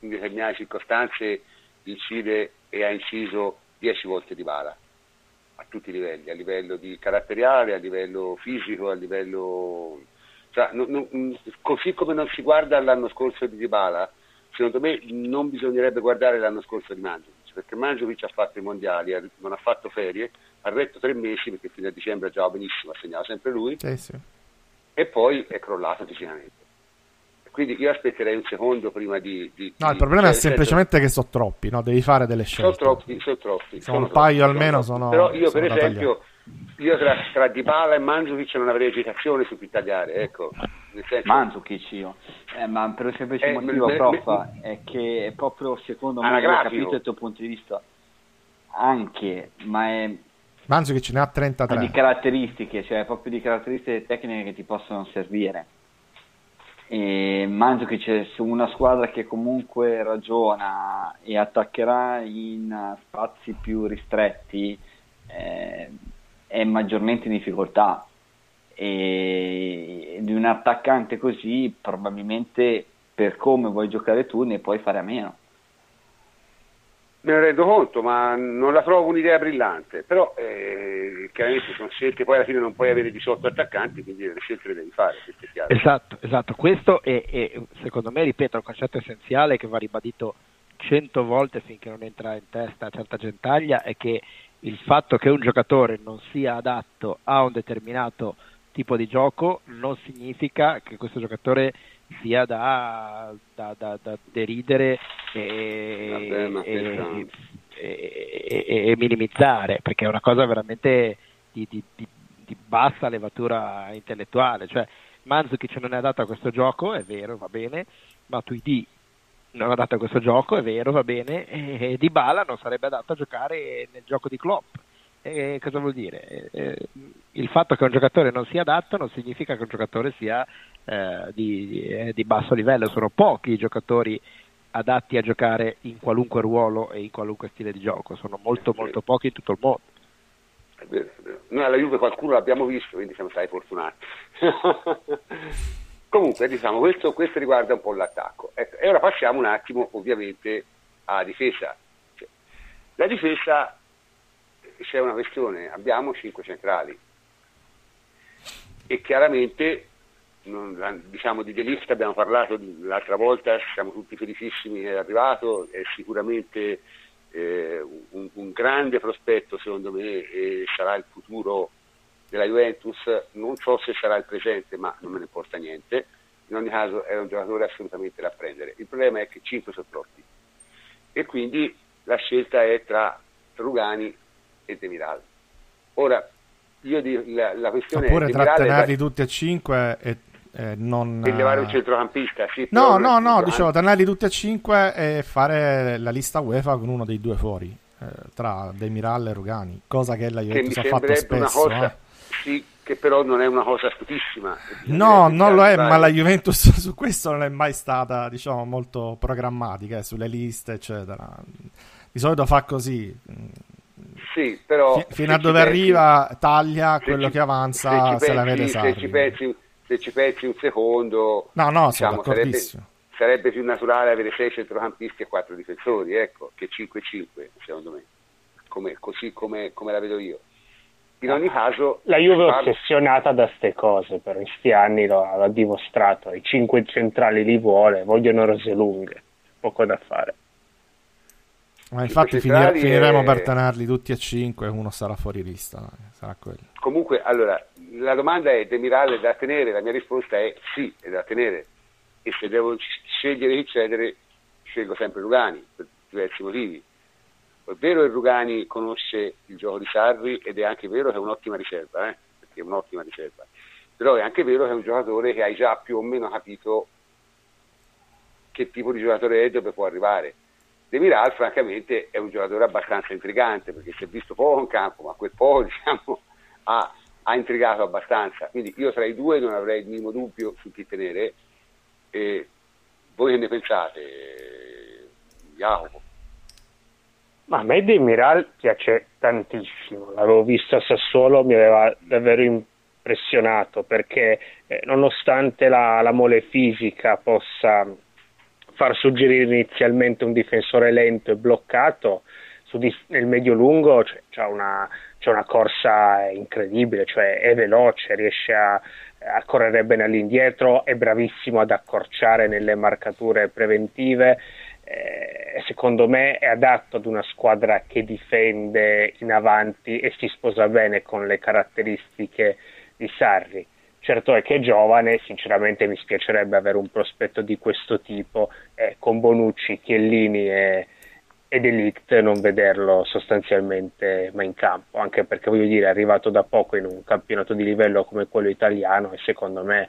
in determinate circostanze incide e ha inciso dieci volte di bala a tutti i livelli, a livello caratteriale, a livello fisico, a livello cioè, non, non, così come non si guarda l'anno scorso di Dybala, secondo me non bisognerebbe guardare l'anno scorso di Mandzukic, perché Mandzukic ha fatto i mondiali, non ha fatto ferie, ha retto tre mesi perché fino a dicembre giocava benissimo, ha segnato sempre lui, sì, sì. e poi è crollato decisamente. Quindi io aspetterei un secondo prima di... di no, il problema cioè, è semplicemente senso, che sono troppi, no? devi fare delle scelte. Sono troppi, sono troppi. Sono, sono un paio troppi, almeno sono... Però io sono per esempio io tra, tra Dybala e Mandzukic non avrei esitazione su chi tagliare, ecco. Mandzukic io, eh, ma per un semplice eh, motivo, me, prof, me, è che proprio secondo me, ho capito il tuo punto di vista, anche, ma è Manzukic ne ha 33. Di caratteristiche, cioè proprio di caratteristiche tecniche che ti possono servire. E Mandzukic su una squadra che comunque ragiona e attaccherà in spazi più ristretti eh, è maggiormente in difficoltà. E di un attaccante così probabilmente per come vuoi giocare tu ne puoi fare a meno. Me ne rendo conto, ma non la trovo un'idea brillante, però eh, chiaramente sono scelte, poi alla fine non puoi avere 18 attaccanti, quindi le scelte le devi fare. Esatto, esatto, questo è, è, secondo me, ripeto, un concetto essenziale che va ribadito cento volte finché non entra in testa a certa gentaglia, è che il fatto che un giocatore non sia adatto a un determinato tipo di gioco non significa che questo giocatore sia da, da, da, da deridere e, Vabbè, e, e, e, minimizzare, perché è una cosa veramente di, di, di, di bassa levatura intellettuale. Cioè, Manzukic non è adatto a questo gioco, è vero, va bene, ma Tuidi non è adatto a questo gioco, è vero, va bene, e Dybala non sarebbe adatto a giocare nel gioco di Klopp. E cosa vuol dire? il fatto che un giocatore non sia adatto non significa che un giocatore sia eh, di, di, basso livello, sono pochi i giocatori adatti a giocare in qualunque ruolo e in qualunque stile di gioco, sono molto molto pochi in tutto il mondo. È vero, è vero. Noi alla Juve qualcuno l'abbiamo visto, quindi siamo stati fortunati. Comunque, diciamo, questo, questo, riguarda un po' l'attacco. Ecco, e ora passiamo un attimo, ovviamente, alla difesa. Cioè, la difesa c'è una questione, abbiamo cinque centrali e chiaramente non, diciamo di Delift abbiamo parlato l'altra volta, siamo tutti felicissimi che è arrivato, è sicuramente eh, un, un, grande prospetto secondo me e sarà il futuro della Juventus, non so se sarà il presente ma non me ne importa niente, in ogni caso è un giocatore assolutamente da prendere, il problema è che 5 sono troppi e quindi la scelta è tra Rugani e Demiral. Ora, io di, la, la questione Oppure è trattenerli da... tutti e cinque e eh, non... E levare un centrocampista, sì. No, no, no, dicevo, tenerli tutti e cinque e fare la lista UEFA con uno dei due fuori, eh, tra Demiral e Rugani, cosa che la Juventus ha fatto spesso. Cosa, eh. Sì, che però non è una cosa astutissima. No, non lo è, ma la Juventus su questo non è mai stata, diciamo, molto programmatica, eh, sulle liste, eccetera. Di solito fa così. Sì, però... F- fino a dove pensi, arriva, taglia quello ci, che avanza, se, pensi, se la vede Se ci pensi se ci pensi un secondo, no, no, diciamo, sarebbe, sarebbe, più naturale avere sei centrocampisti e quattro difensori, ecco, che 5-5, secondo me, come, così come, come, la vedo io. In ogni caso... La Juve è ossessionata da queste cose, per questi anni lo ha dimostrato, i cinque centrali li vuole, vogliono rose lunghe, poco da fare. Ma infatti finir- finiremo per tenerli tutti a 5 uno sarà fuori lista, sarà quello. Comunque, allora, la domanda è Demiral è da tenere, la mia risposta è sì, è da tenere. E se devo scegliere di cedere, scelgo sempre Rugani, per diversi motivi. È vero che Rugani conosce il gioco di Sarri ed è anche vero che è un'ottima riserva, eh? perché è un'ottima riserva. Però è anche vero che è un giocatore che hai già più o meno capito che tipo di giocatore è dove può arrivare De Miral francamente è un giocatore abbastanza intrigante perché si è visto poco in campo ma quel poco diciamo, ha, ha, intrigato abbastanza quindi io tra i due non avrei il minimo dubbio su chi tenere e voi che ne pensate Jacopo? Ma a me De Miral piace tantissimo l'avevo visto a Sassuolo mi aveva davvero impressionato perché eh, nonostante la, la mole fisica possa far suggerire inizialmente un difensore lento e bloccato, di, nel medio-lungo c'è, c'è, una, c'è, una, corsa incredibile, cioè è veloce, riesce a, a, correre bene all'indietro, è bravissimo ad accorciare nelle marcature preventive. Eh, secondo me è adatto ad una squadra che difende in avanti e si sposa bene con le caratteristiche di Sarri. Certo è che è giovane, sinceramente mi spiacerebbe avere un prospetto di questo tipo, eh, con Bonucci, Chiellini e, e Delict non vederlo sostanzialmente mai in campo, anche perché voglio dire è arrivato da poco in un campionato di livello come quello italiano e secondo me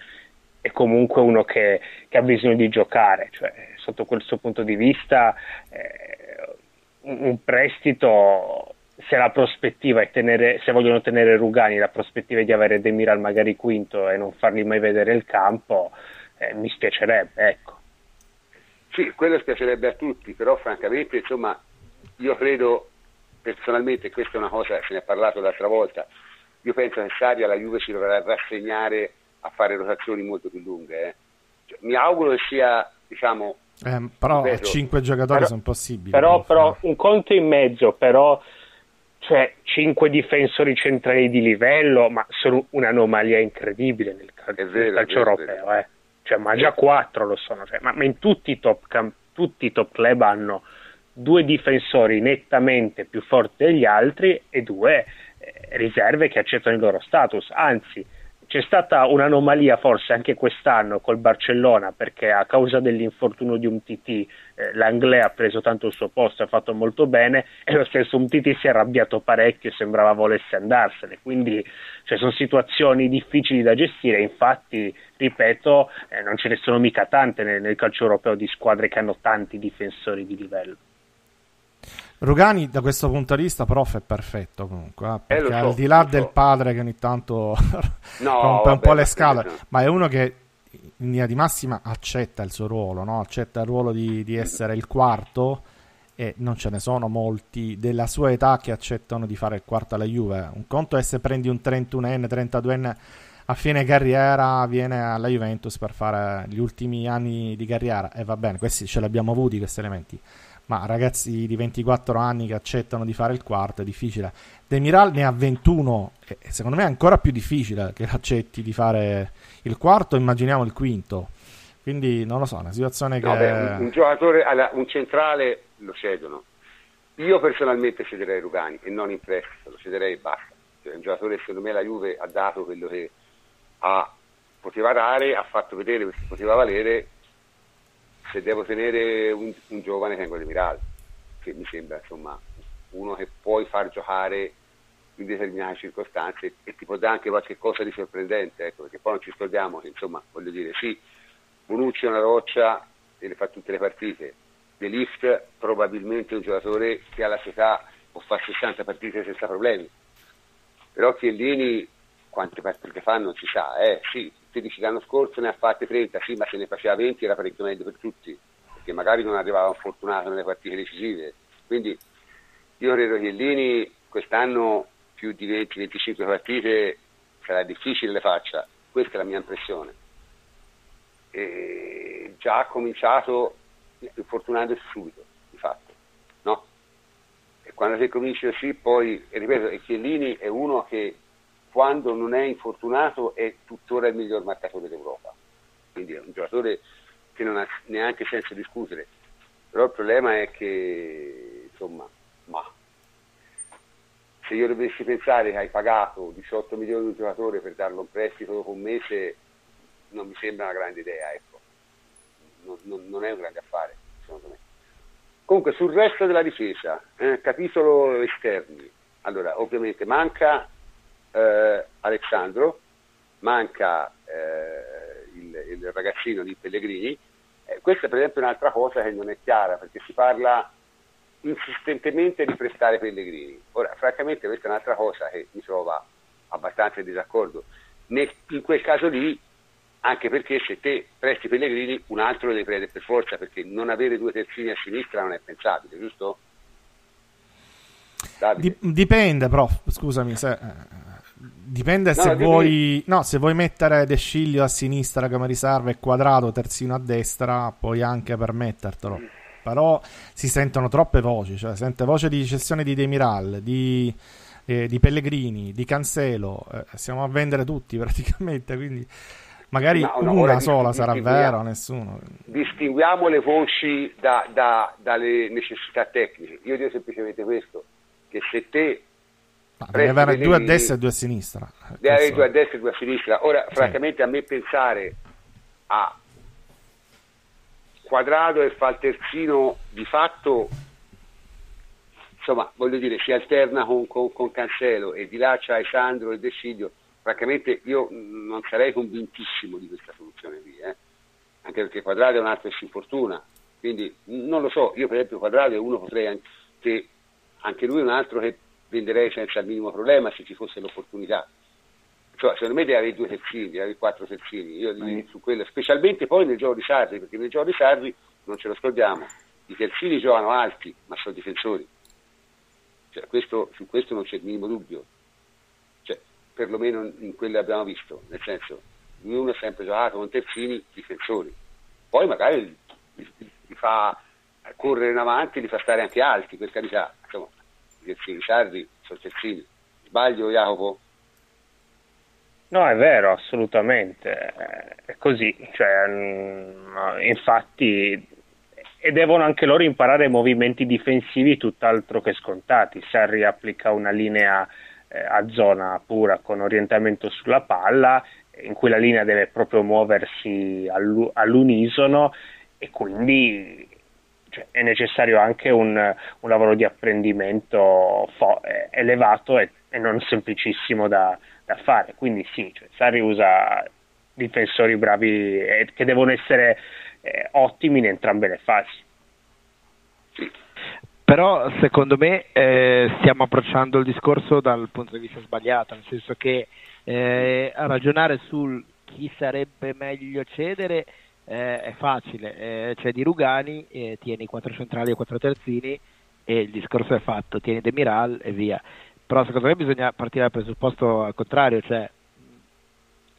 è comunque uno che, che ha bisogno di giocare, cioè, sotto questo punto di vista eh, un prestito se la prospettiva è tenere, se vogliono tenere Rugani, la prospettiva è di avere Demiral magari quinto e non fargli mai vedere il campo, eh, mi spiacerebbe, ecco. Sì, quello spiacerebbe a tutti, però francamente, insomma, io credo personalmente, questa è una cosa, se ne è parlato l'altra volta, io penso che Sarri alla Juve si dovrà rassegnare a fare rotazioni molto più lunghe. Eh. Cioè, mi auguro che sia, diciamo... Eh, però ripeto, 5 giocatori però, sono possibili. Però, però un conto in mezzo, però cioè 5 difensori centrali di livello, ma sono un'anomalia incredibile nel, cal- vero, nel calcio vero, europeo. Eh. Cioè, ma già 4 lo sono, cioè, ma, ma, in tutti i, top camp- tutti i top club hanno due difensori nettamente più forti degli altri e due eh, riserve che accettano il loro status. Anzi, c'è stata un'anomalia forse anche quest'anno col Barcellona perché a causa dell'infortunio di un TT eh, l'Anglè ha preso tanto il suo posto, ha fatto molto bene e lo stesso un TT si è arrabbiato parecchio e sembrava volesse andarsene, quindi cioè, sono situazioni difficili da gestire, infatti ripeto eh, non ce ne sono mica tante nel, nel calcio europeo di squadre che hanno tanti difensori di livello. Rugani da questo punto di vista, prof, è perfetto comunque, eh, perché eh, so, al di là del so. padre che ogni tanto no, rompe un po' le scale, ma è uno che in linea di massima accetta il suo ruolo, no? accetta il ruolo di, di, essere il quarto e non ce ne sono molti della sua età che accettano di fare il quarto alla Juve. Un conto è se prendi un 31enne, 32enne a fine carriera viene alla Juventus per fare gli ultimi anni di carriera e va bene, questi ce li abbiamo avuti questi elementi ma ragazzi di 24 anni che accettano di fare il quarto è difficile. Demiral ne ha 21 e secondo me è ancora più difficile che accetti di fare il quarto, immaginiamo il quinto. Quindi non lo so, è una situazione che... No, beh, un, un, giocatore, un centrale lo cedono. Io personalmente cederei Rugani e non in prestito, lo cederei e basta. Cioè, un giocatore secondo me la Juve ha dato quello che ha, poteva dare, ha fatto vedere che poteva valere se devo tenere un, un giovane tengo De Miral, che mi sembra insomma uno che puoi far giocare in determinate circostanze e ti può dare anche qualche cosa di sorprendente, ecco, perché poi non ci scordiamo che insomma voglio dire sì, Bonucci è una roccia e le fa tutte le partite, De Lift probabilmente è un giocatore che alla sua età può fare 60 partite senza problemi, però Chiellini quante partite fa non si sa, eh sì, 16 l'anno scorso ne ha fatte 30, sì, ma se ne faceva 20 era parecchio meglio per tutti, perché magari non arrivava fortunato nelle partite decisive. Quindi io credo che Lini quest'anno più di 20-25 partite sarà difficile le faccia, questa è la mia impressione. E già ha cominciato infortunandosi subito, di fatto, no? E quando si comincia così, poi, ripeto, Chiellini è uno che quando non è infortunato è tuttora il miglior marcatore d'Europa. Quindi è un giocatore che non ha neanche senso discutere. Però il problema è che, insomma, ma se io dovessi pensare che hai pagato 18 milioni di un giocatore per darlo in prestito dopo un mese, non mi sembra una grande idea, ecco. non, non, non è un grande affare, secondo me. Comunque sul resto della difesa, eh, capitolo esterni, allora ovviamente manca eh, Alessandro, manca eh, il, il, ragazzino di Pellegrini. Eh, questa per esempio è un'altra cosa che non è chiara perché si parla insistentemente di prestare Pellegrini. Ora, francamente questa è un'altra cosa che mi trova abbastanza in disaccordo. Nel, in quel caso lì, anche perché se te presti Pellegrini, un altro lo devi prendere per forza, perché non avere due terzini a sinistra non è pensabile, giusto? Dipende, prof, scusami se Dipende no, se, vuoi, no, se vuoi mettere De Sciglio a sinistra come riserva e quadrato terzino a destra, puoi anche permettertelo. Però si sentono troppe voci, cioè sente voce di cessione di Demiral, di, eh, di Pellegrini, di Cancelo, eh, siamo a vendere tutti praticamente, quindi magari no, no, una sola sarà vera, nessuno. Distinguiamo le voci da, da, dalle necessità tecniche. Io dico semplicemente questo, che se te deve avere due a destra e due a sinistra. Deve avere due a destra e due a sinistra. Ora, sì. francamente, a me pensare a Quadrado e fa il terzino di fatto, insomma, voglio dire, si alterna con, con, con Cancelo e di là c'è Alessandro e De Sciglio, francamente io non sarei convintissimo di questa soluzione qui, eh? anche perché Quadrado è un altro che si infortuna, quindi non lo so, io per esempio Quadrado è uno potrei anche, anche lui è un altro che venderei senza il minimo problema se ci fosse l'opportunità. Cioè, secondo me deve avere due terzini, deve avere quattro terzini, io mm. su quello, specialmente poi nel gioco di Sarri, perché nel gioco di Sarri, non ce lo scordiamo, i terzini giocano alti, ma sono difensori. Cioè, questo, su questo non c'è il minimo dubbio, cioè, perlomeno in quello che abbiamo visto, nel senso, ognuno ha sempre giocato con terzini difensori, poi magari li, li fa correre in avanti, li fa stare anche alti, per carità, insomma, i sono terzini. Sbaglio Jacopo? No, è vero, assolutamente, è così, cioè, mm, infatti, e devono anche loro imparare movimenti difensivi tutt'altro che scontati. Sarri applica una linea eh, a zona pura con orientamento sulla palla, in cui la linea deve proprio muoversi all'unisono e quindi è necessario anche un, un lavoro di apprendimento fo- eh, elevato e, e non semplicissimo da, da fare. Quindi sì, cioè, Sarri usa difensori bravi eh, che devono essere eh, ottimi in entrambe le fasi. Però secondo me eh, stiamo approcciando il discorso dal punto di vista sbagliato, nel senso che eh, ragionare sul chi sarebbe meglio cedere eh, è facile, eh, c'è di Rugani, tieni quattro centrali e quattro terzini e il discorso è fatto, tieni Demiral e via. Però secondo me bisogna partire dal presupposto al contrario, cioè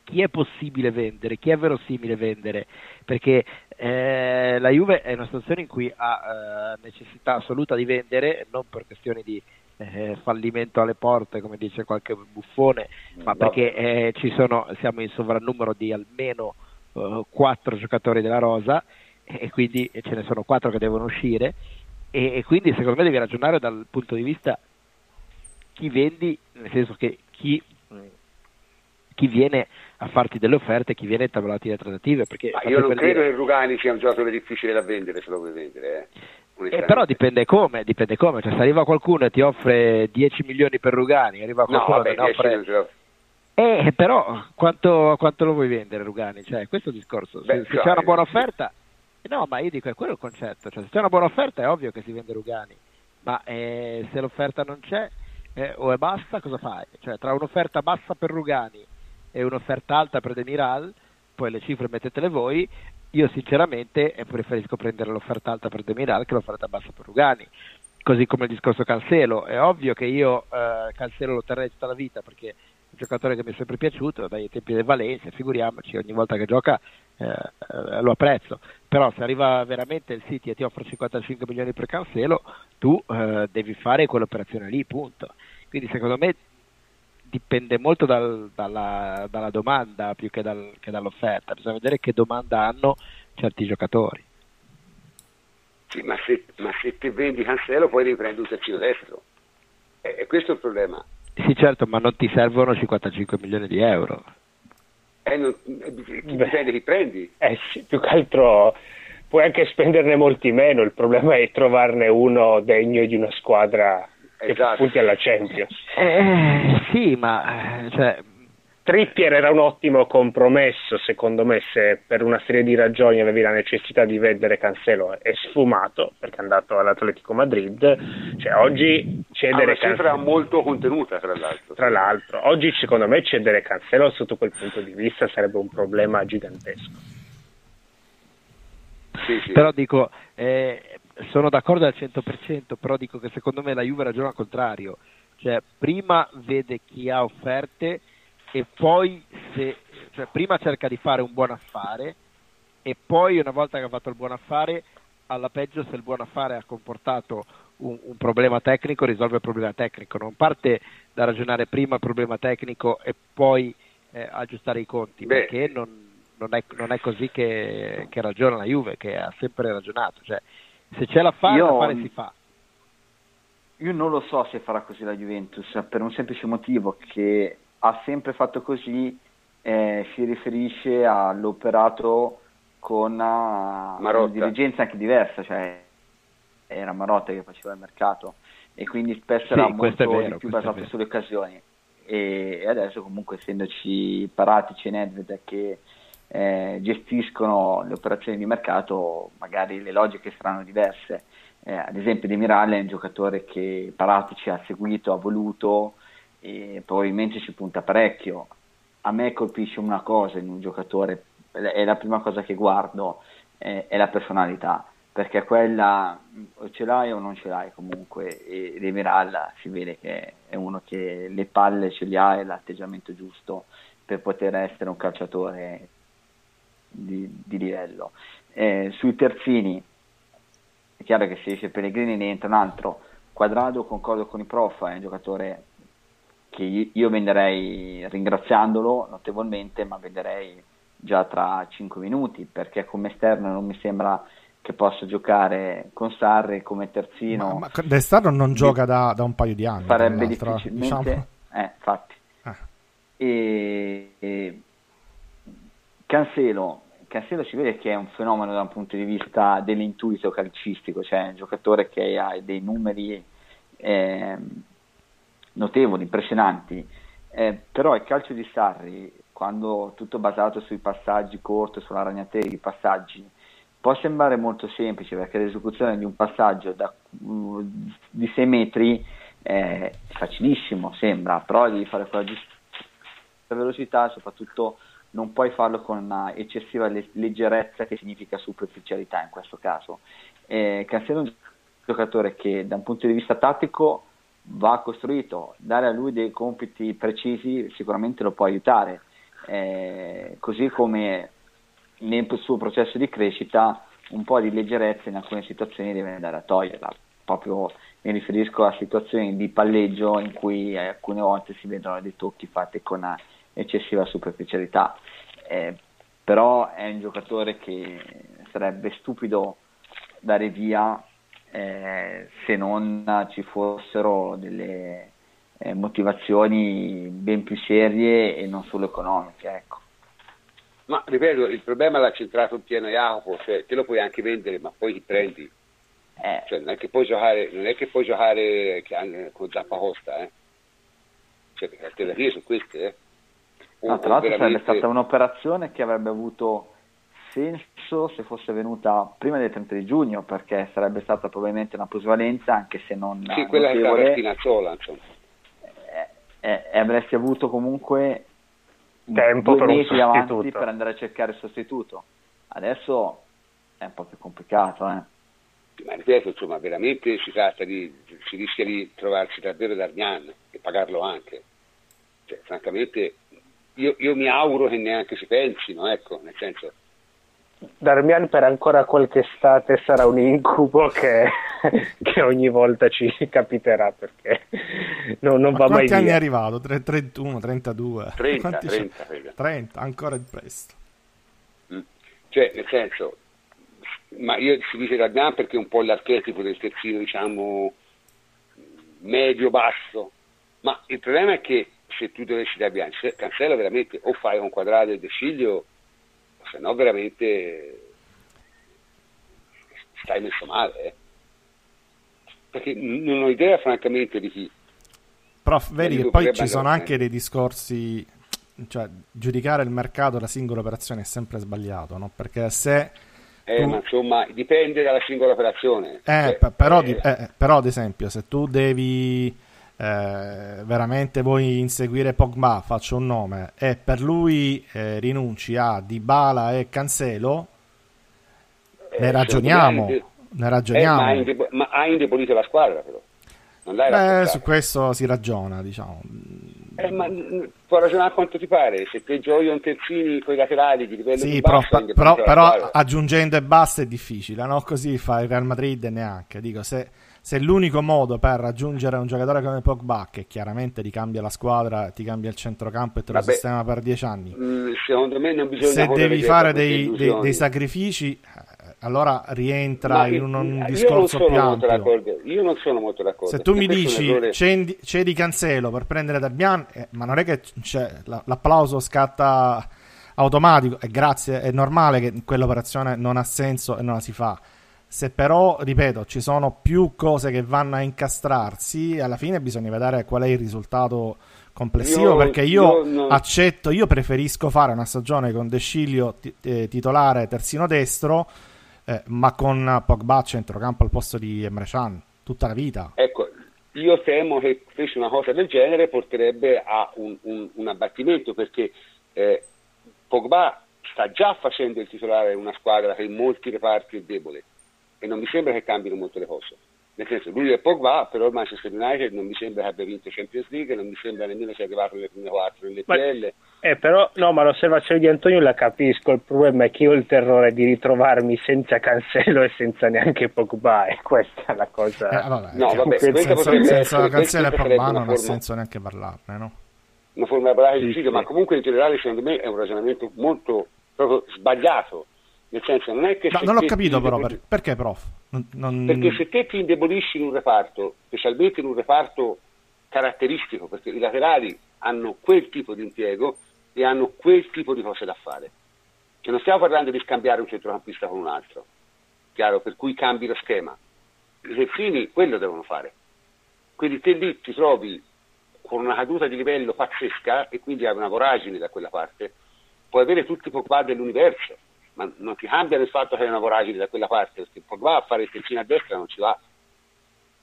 chi è possibile vendere, chi è verosimile vendere, perché eh, la Juve è una situazione in cui ha eh, necessità assoluta di vendere, non per questioni di eh, fallimento alle porte, come dice qualche buffone, ma perché eh, sono, siamo in sovrannumero di almeno eh, quattro giocatori della rosa e quindi ce ne sono quattro che devono uscire e, e quindi secondo me devi ragionare dal punto di vista chi vendi, nel senso che chi, chi viene a farti delle offerte, chi viene a tavolati le trattative. Io non credo dire... che Rugani sia un giocatore difficile da vendere se lo vuoi vendere. Eh. Eh, però dipende come, dipende come, cioè se arriva qualcuno e ti offre 10 milioni per Rugani, arriva qualcuno no, vabbè, che ne offre... Eh, però quanto, quanto, lo vuoi vendere Rugani? Cioè, questo è il discorso. Se, Beh, se c'è una buona offerta, no, ma io dico è quello il concetto. Cioè, se c'è una buona offerta è ovvio che si vende Rugani, ma eh, se l'offerta non c'è, eh, o è bassa, cosa fai? Cioè, tra un'offerta bassa per Rugani e un'offerta alta per Demiral, poi le cifre mettetele voi, io sinceramente eh, preferisco prendere l'offerta alta per Demiral che l'offerta bassa per Rugani. Così come il discorso Cancelo, è ovvio che io eh, Cancelo lo terrei tutta la vita perché giocatore che mi è sempre piaciuto dai tempi del Valencia, figuriamoci, ogni volta che gioca eh, eh, lo apprezzo, però se arriva veramente il City e ti offre 55 milioni per Cancelo, tu eh, devi fare quell'operazione lì, punto. Quindi secondo me dipende molto dal, dalla, dalla, domanda più che, dal, che, dall'offerta, bisogna vedere che domanda hanno certi giocatori. Sì, ma se, ma se ti vendi Cancelo poi devi prendere un terzino destro, e, e questo è il problema. Sì certo, ma non ti servono 55 milioni di euro. Eh, non, dipende chi prendi. Eh sì, più che altro puoi anche spenderne molti meno, il problema è trovarne uno degno di una squadra che esatto. punti alla Champions. Eh, sì, ma eh, cioè... Trippier era un ottimo compromesso, secondo me, se per una serie di ragioni avevi la necessità di vendere Cancelo è sfumato perché è andato all'Atletico Madrid. Cioè, oggi cedere Cancelo. cifra molto contenuta, tra l'altro. Tra l'altro, oggi secondo me cedere Cancelo sotto quel punto di vista sarebbe un problema gigantesco. Sì, sì. Però dico, eh, sono d'accordo al 100%, però dico che secondo me la Juve ragiona al contrario, cioè prima vede chi ha offerte e poi se, cioè prima cerca di fare un buon affare e poi una volta che ha fatto il buon affare, alla peggio se il buon affare ha comportato un, un problema tecnico, risolve il problema tecnico, non parte da ragionare prima il problema tecnico e poi eh, aggiustare i conti, Beh. perché non, non, è, non, è, così che, che, ragiona la Juve, che ha sempre ragionato. Cioè, se c'è la fare, io, fare si fa. Io non lo so se farà così la Juventus, per un semplice motivo che ha sempre fatto così, eh, si riferisce all'operato con una, una dirigenza anche diversa, cioè era Marotta che faceva il mercato e quindi spesso sì, era molto vero, più basato sulle occasioni. E adesso comunque essendoci Paratici e Nedved che eh, gestiscono le operazioni di mercato, magari le logiche saranno diverse. Eh, ad esempio De Mirale è un giocatore che Paratici ha seguito, ha voluto e probabilmente ci punta parecchio. A me colpisce una cosa in un giocatore, è la prima cosa che guardo, è, è la personalità, perché quella o ce l'hai o non ce l'hai comunque e De Miralla si vede che è uno che le palle ce li ha e l'atteggiamento giusto per poter essere un calciatore di, di livello. Eh, sui terzini è chiaro che se esce Pellegrini ne entra un altro. Quadrado, concordo con i prof, è un giocatore che io venderei ringraziandolo notevolmente, ma venderei già tra 5 minuti perché come esterno non mi sembra che possa giocare con Sarri come terzino. Ma, ma d'esterno non gioca da, da, un paio di anni. Farebbe difficilmente. Diciamo. Eh, infatti. Ah. E, e Cancelo Cancelo si vede che è un fenomeno da un punto di vista dell'intuito calcistico, cioè un giocatore che ha dei numeri eh, notevoli, impressionanti, eh, però il calcio di Sarri, quando tutto basato sui passaggi corti, sulla ragnatela di passaggi, può sembrare molto semplice perché l'esecuzione di un passaggio da, uh, di 6 metri è facilissimo, sembra, però devi fare quella giusta velocità, soprattutto non puoi farlo con una eccessiva leggerezza che significa superficialità in questo caso. Eh, Cancelo è un giocatore che da un punto di vista tattico va costruito, dare a lui dei compiti precisi sicuramente lo può aiutare, eh, così come nel suo processo di crescita un po' di leggerezza in alcune situazioni deve andare a toglierla, proprio mi riferisco a situazioni di palleggio in cui alcune volte si vedono dei tocchi fatti con eccessiva superficialità, eh, però è un giocatore che sarebbe stupido dare via eh, se non ci fossero delle eh, motivazioni ben più serie e non solo economiche. Ecco. Ma ripeto, il problema l'ha centrato in pieno Jacopo, cioè te lo puoi anche vendere, ma poi ti prendi. Eh. Cioè, non è che puoi giocare, non è che puoi giocare con Zappa Costa, eh. Cioè, le alternative sono queste, eh. No, tra l'altro veramente... sarebbe stata un'operazione che avrebbe avuto senso se fosse venuta prima del 30 di giugno, perché sarebbe stata probabilmente una plusvalenza, anche se non Sì, quella notevole, Spinazzola, insomma. E, e, avresti avuto comunque tempo due per mesi avanti per andare a cercare il sostituto. Adesso è un po' più complicato, eh. Ma ripeto, insomma, veramente si tratta di, si rischia di trovarsi davvero Darmian e pagarlo anche. Cioè, francamente io, io, mi auguro che neanche ci pensino, ecco, nel senso. Darmian per ancora qualche estate sarà un incubo che, che ogni volta ci capiterà perché non, non va mai via. Quanti anni è arrivato? 31, 32? 30, 30, 30, ancora il presto. Mm. Cioè, nel senso, ma io si dice Darmian perché è un po' l'archetipo del terzino, diciamo, medio-basso, ma il problema è che se tu dovessi da bianco, cancella veramente o fai un quadrato di Sciglio, se no veramente stai messo male. Eh. Perché non ho idea francamente di chi. Prof, vedi che poi ci sono anche dei discorsi, cioè giudicare il mercato da singola operazione è sempre sbagliato, no? Perché se... Eh, tu... ma insomma, dipende dalla singola operazione. Eh, cioè, però, eh... eh però, ad esempio, se tu devi eh, veramente vuoi inseguire Pogba, faccio un nome, e per lui eh, rinunci a Dybala e Cancelo, ne eh, ragioniamo. Ne ragioniamo. Eh, ma, ma, ha indebolito la squadra però. Beh, su questo si ragiona, diciamo. Eh, ma puoi ragionare quanto ti pare, se te giochi un terzini con i laterali di livello sì, di però, bassa, però, però aggiungendo e basta è difficile, no? Così fa il Real Madrid neanche. Dico, se, se l'unico modo per raggiungere un giocatore come Pogba, che chiaramente ti cambia la squadra, ti cambia il centrocampo e te lo sistema per dieci anni, mm, secondo me non bisogna se devi fare dei, dei, dei, sacrifici, eh, allora rientra Ma in un, un discorso più ampio. Io non sono molto d'accordo. Se tu mi dici cedi, cedi Cancelo per prendere Darbian, eh, ma non è che l'applauso scatta automatico, e grazie, è normale che quell'operazione non ha senso e non la si fa se però, ripeto, ci sono più cose che vanno a incastrarsi, alla fine bisogna vedere qual è il risultato complessivo. Io, perché io, io accetto, io preferisco fare una stagione con De Sciglio t- eh, titolare terzino destro. eh, ma con Pogba a centrocampo al posto di Emre Can tutta la vita. Ecco, io temo che fece una cosa del genere porterebbe a un, un, un abbattimento perché eh, Pogba sta già facendo il titolare in una squadra che in molti reparti è debole e non mi sembra che cambino molto le cose. Nel senso, lui è Pogba, però il Manchester United non mi sembra che abbia vinto Champions League, non mi sembra nemmeno sia arrivato nelle prime quattro nelle PL. Eh, però, no, ma l'osservazione di Antonio la capisco, il problema è che io ho il terrore di ritrovarmi senza Cancelo e senza neanche Pogba, e questa è la cosa... Eh, vabbè, no, vabbè, senza, senza Cancelo e Pogba non ha senso neanche parlarne, no? Una forma di parlare sì, sì. ma comunque in generale secondo me è un ragionamento molto proprio sbagliato, nel senso non è che... No, non ho capito però, per, perché prof? Non, non... Perché se te ti indebolisci in un reparto, specialmente in un reparto caratteristico, perché i laterali hanno quel tipo di impiego e hanno quel tipo di cose da fare. Cioè non stiamo parlando di scambiare un centrocampista con un altro, chiaro, per cui cambi lo schema. I terzini quello devono fare. Quindi te lì ti trovi con una caduta di livello pazzesca e quindi hai una voragine da quella parte. Puoi avere tutti i Pogba dell'universo, ma non ti cambia il fatto che hai una voragine da quella parte, perché Pogba a fare il terzino a destra non ci va.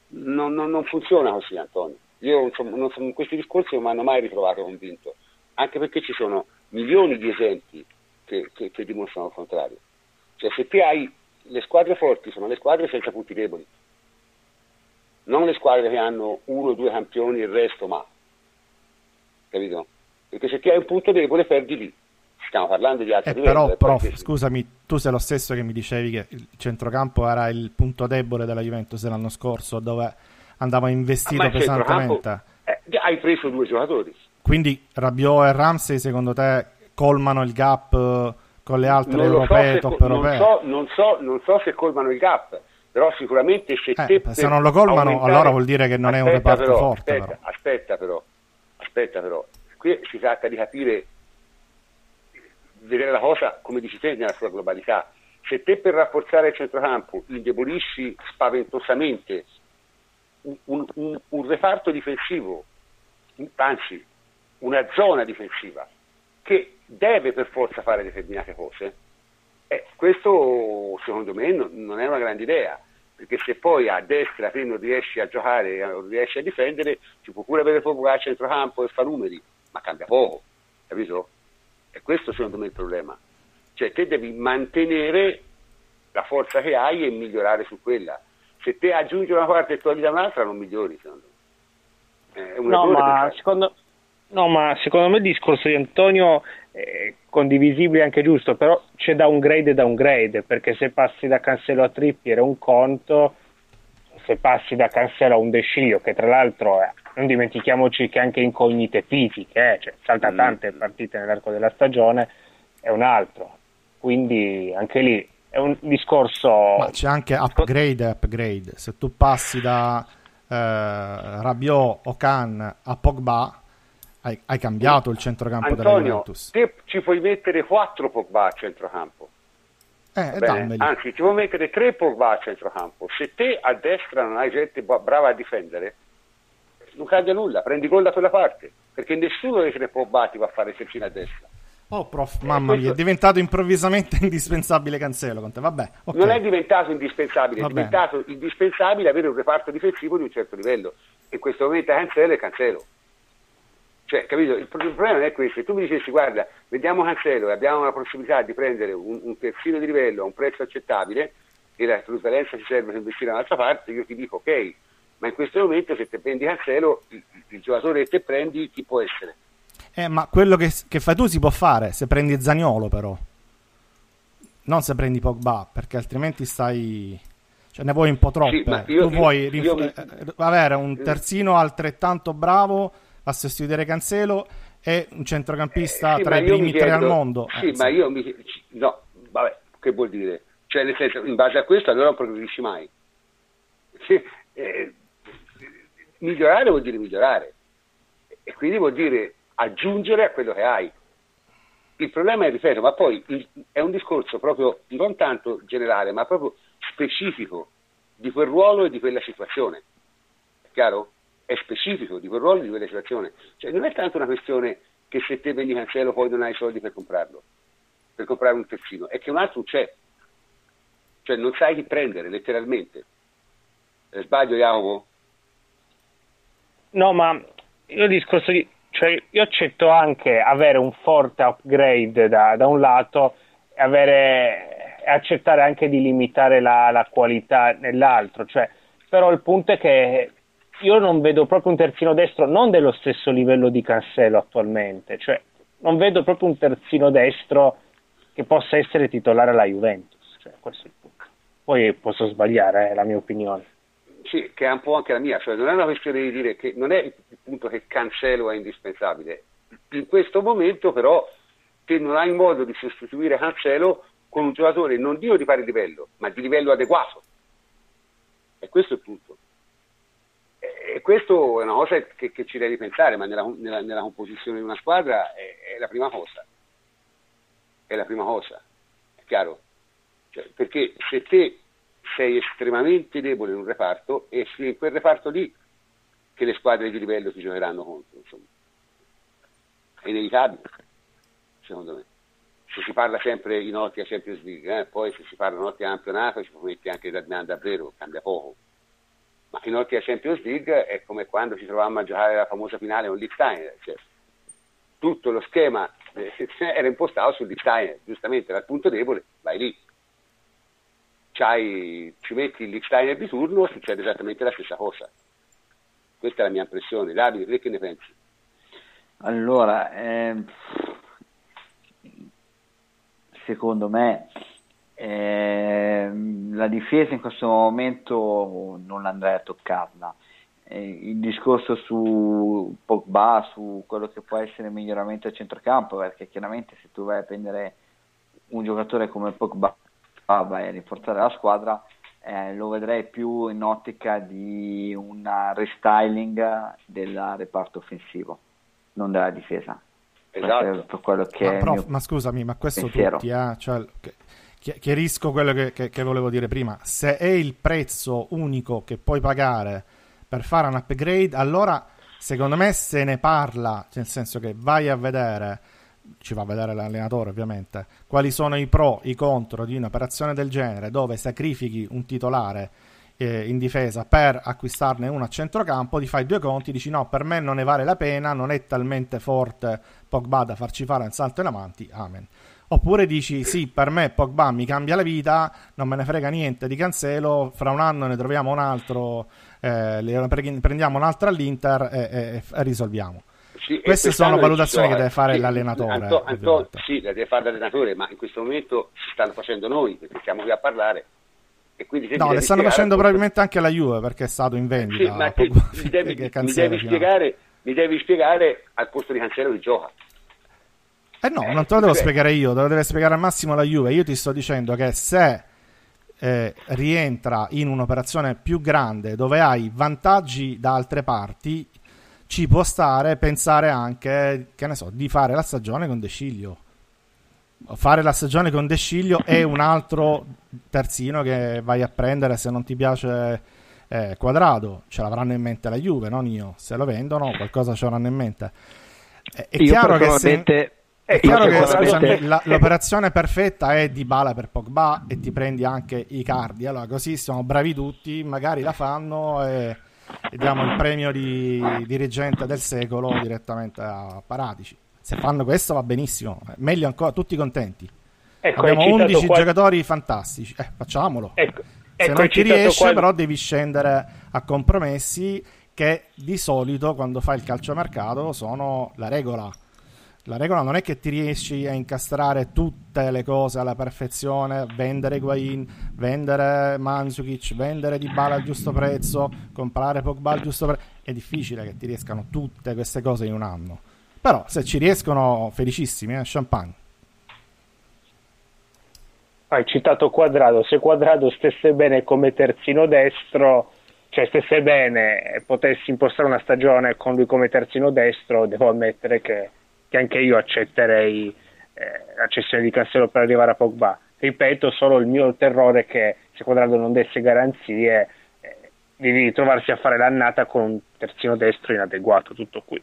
Non, non, non funziona così, Antonio. Io non, in questi discorsi non mi hanno mai ritrovato convinto, anche perché ci sono milioni di esempi che, che, che dimostrano il contrario. Cioè se te hai le squadre forti sono le squadre senza punti deboli, non le squadre che hanno uno o due campioni e il resto ma. Capito? Perché se ti hai un punto debole perdi lì. Stiamo parlando di altri eh, livelli. Però, prof, perché... scusami, tu sei lo stesso che mi dicevi che il centrocampo era il punto debole della Juventus l'anno scorso, dove andava investito ah, pesantemente. Eh, hai preso due giocatori. Quindi Rabiot e Ramsey secondo te colmano il gap eh, con le altre non europee, so top europee? Non so, non, so, non so, se colmano il gap, però sicuramente se eh, Se non lo colmano aumentare... allora vuol dire che non aspetta è un reparto però, forte. Aspetta, però. aspetta però, aspetta però, qui si tratta di capire, vedere la cosa come dici te nella sua globalità. Se te per rafforzare il centrocampo indebolisci spaventosamente un, un, un reparto difensivo, anzi una zona difensiva, che deve per forza fare determinate cose, eh, questo secondo me non, non, è una grande idea, perché se poi a destra te non riesci a giocare, non riesci a difendere, ci può pure avere poco a centrocampo e fa numeri, ma cambia poco, capito? E questo secondo me è il problema. Cioè te devi mantenere la forza che hai e migliorare su quella se te aggiungi una parte e togli da un'altra non migliori secondo me. no, ma secondo, no, ma secondo me il discorso di Antonio è condivisibile e anche giusto, però c'è da un grade e da un grade, perché se passi da Cancelo a Trippier è un conto, se passi da Cancelo a un Descio, che tra l'altro è, non dimentichiamoci che anche incognite fisiche, eh, cioè salta mm. tante partite nell'arco della stagione, è un altro. Quindi anche lì è un discorso... Ma c'è anche upgrade e upgrade. Se tu passi da eh, Rabiot o Khan a Pogba, hai, hai cambiato il centrocampo Antonio, della Juventus. te ci puoi mettere quattro Pogba a centrocampo. Eh, Anzi, ci puoi mettere tre Pogba a centrocampo. Se te a destra non hai gente brava a difendere, non cambia nulla, prendi gol da quella parte, perché nessuno dei tre ti va a fare terzino a destra. Oh, prof, mamma mia, è diventato improvvisamente indispensabile Cancelo con te. Vabbè, okay. Non è diventato indispensabile, Va è diventato bene. indispensabile avere un reparto difensivo di un certo livello. In questo momento Cancelo è Cancelo. Cioè, capito? Il, problema non è questo. Se tu mi dicessi, guarda, vediamo Cancelo e abbiamo la possibilità di prendere un, un terzino di livello a un prezzo accettabile e la plusvalenza ci serve per investire da un'altra parte, io ti dico ok, ma in questo momento se te prendi Cancelo, il, il giocatore che te prendi chi può essere? Eh, ma quello che, che, fai tu si può fare se prendi Zaniolo, però. Non se prendi Pogba, perché altrimenti stai. Cioè, ne vuoi un po' troppe. Sì, io, tu vuoi rinf- io, eh, avere un terzino altrettanto bravo a sostituire Cancelo e un centrocampista eh, sì, tra i primi chiedo, tre al mondo. Sì, eh, ma io mi. No, vabbè, che vuol dire? Cioè, nel senso, in base a questo allora non progredisci mai. Sì, eh, migliorare vuol dire migliorare. E quindi vuol dire aggiungere a quello che hai. Il problema è, ripeto, ma poi il, è un discorso proprio non tanto generale, ma proprio specifico di quel ruolo e di quella situazione. È chiaro? È specifico di quel ruolo e di quella situazione. Cioè non è tanto una questione che se te vendi cancello poi non hai soldi per comprarlo, per comprare un terzino, è che un altro c'è. cioè non sai chi prendere letteralmente. Eh, sbaglio Jacopo? No, ma io discorso di... Cioè, io accetto anche avere un forte upgrade da, da un lato e avere, accettare anche di limitare la, la qualità nell'altro. Cioè, però il punto è che io non vedo proprio un terzino destro non dello stesso livello di Cancelo attualmente, cioè non vedo proprio un terzino destro che possa essere titolare alla Juventus, cioè, questo è il punto. Poi posso sbagliare, è la mia opinione. Sì, che è un po' anche la mia, cioè non è una questione di dire che non è il punto che Cancelo è indispensabile. In questo momento però te non hai modo di sostituire Cancelo con un giocatore non dico di pari livello, ma di livello adeguato. E questo è il punto. E questo è una cosa che, che ci devi pensare, ma nella, nella, nella, composizione di una squadra è, è, la prima cosa. È la prima cosa, è chiaro? Cioè, perché se te sei estremamente debole in un reparto, è in quel reparto lì che le squadre di livello ti giocheranno contro. Insomma. È inevitabile, secondo me. Se si parla sempre in ottica Champions League, eh, poi se si parla in ottica campionato ci metti anche da davvero, cambia poco. Ma in ottica Champions League è come quando ci trovavamo a giocare la famosa finale con Liechtenstein. Cioè, tutto lo schema eh, era impostato su Liechtenstein, giustamente dal punto debole, vai lì ci metti il Liechtenstein di turno, succede esattamente la stessa cosa. Questa è la mia impressione. Davide, te che ne pensi? Allora, eh, secondo me eh, la difesa in questo momento non andrei a toccarla. Eh, il discorso su Pogba, su quello che può essere miglioramento a centrocampo, perché chiaramente se tu vai a prendere un giocatore come Pogba vai a rinforzare la squadra, eh, lo vedrei più in ottica di un restyling del reparto offensivo, non della difesa. Esatto. Ma, prof, ma, scusami, ma questo pensiero. tutti, eh? cioè, chiarisco quello che, che, che, volevo dire prima. Se è il prezzo unico che puoi pagare per fare un upgrade, allora secondo me se ne parla, nel senso che vai a vedere ci va a vedere l'allenatore ovviamente, quali sono i pro, i contro di un'operazione del genere dove sacrifichi un titolare eh, in difesa per acquistarne uno a centrocampo, ti fai due conti, dici no, per me non ne vale la pena, non è talmente forte Pogba da farci fare un salto in avanti, amen. Oppure dici sì, per me Pogba mi cambia la vita, non me ne frega niente di Cancelo, fra un anno ne troviamo un altro, eh, prendiamo un altro all'Inter e, e, e risolviamo. Sì, Queste sono valutazioni che deve fare sì, l'allenatore. Anto, Anto, sì, le deve fare l'allenatore, ma in questo momento si stanno facendo noi, perché siamo qui a parlare. no, le stanno facendo probabilmente anche la Juve perché è stato in vendita. Sì, ma te, mi, devi, mi, devi spiegare, mi, devi, spiegare, al posto di Cancelo chi gioca. Eh no, eh, non te lo devo cioè... spiegare io, te lo deve spiegare al massimo la Juve. Io ti sto dicendo che se eh, rientra in un'operazione più grande dove hai vantaggi da altre parti, ci può stare pensare anche, che ne so, di fare la stagione con De Sciglio. Fare la stagione con De Sciglio è un altro terzino che vai a prendere se non ti piace eh, Quadrado. Ce l'avranno in mente la Juve, non io. Se lo vendono, qualcosa ce l'avranno in mente. È, è chiaro che se... È chiaro che scusami, la, l'operazione perfetta è di bala per Pogba e ti prendi anche i cardi. Allora, così siamo bravi tutti, magari la fanno e diamo il premio di dirigente del secolo direttamente a Paratici. Se fanno questo va benissimo, meglio ancora, tutti contenti. Ecco, Abbiamo 11 qual... giocatori fantastici, eh, facciamolo. Ecco, Se ecco, non ti riesce, qual... però devi scendere a compromessi che di solito quando fai il calciomercato sono la regola la regola non è che ti riesci a incastrare tutte le cose alla perfezione, vendere Guain, vendere Mandzukic, vendere Di Bala al giusto prezzo, comprare Pogba al giusto prezzo. È difficile che ti riescano tutte queste cose in un anno. Però se ci riescono, felicissimi, eh? champagne. Hai citato Quadrado, se Quadrado stesse bene come terzino destro, cioè stesse bene e potessi impostare una stagione con lui come terzino destro, devo ammettere che che anche io accetterei eh, la cessione di Cancelo per arrivare a Pogba. Ripeto, solo il mio terrore è che se Quadrado non desse garanzie eh, di ritrovarsi a fare l'annata con un terzino destro inadeguato, tutto qui.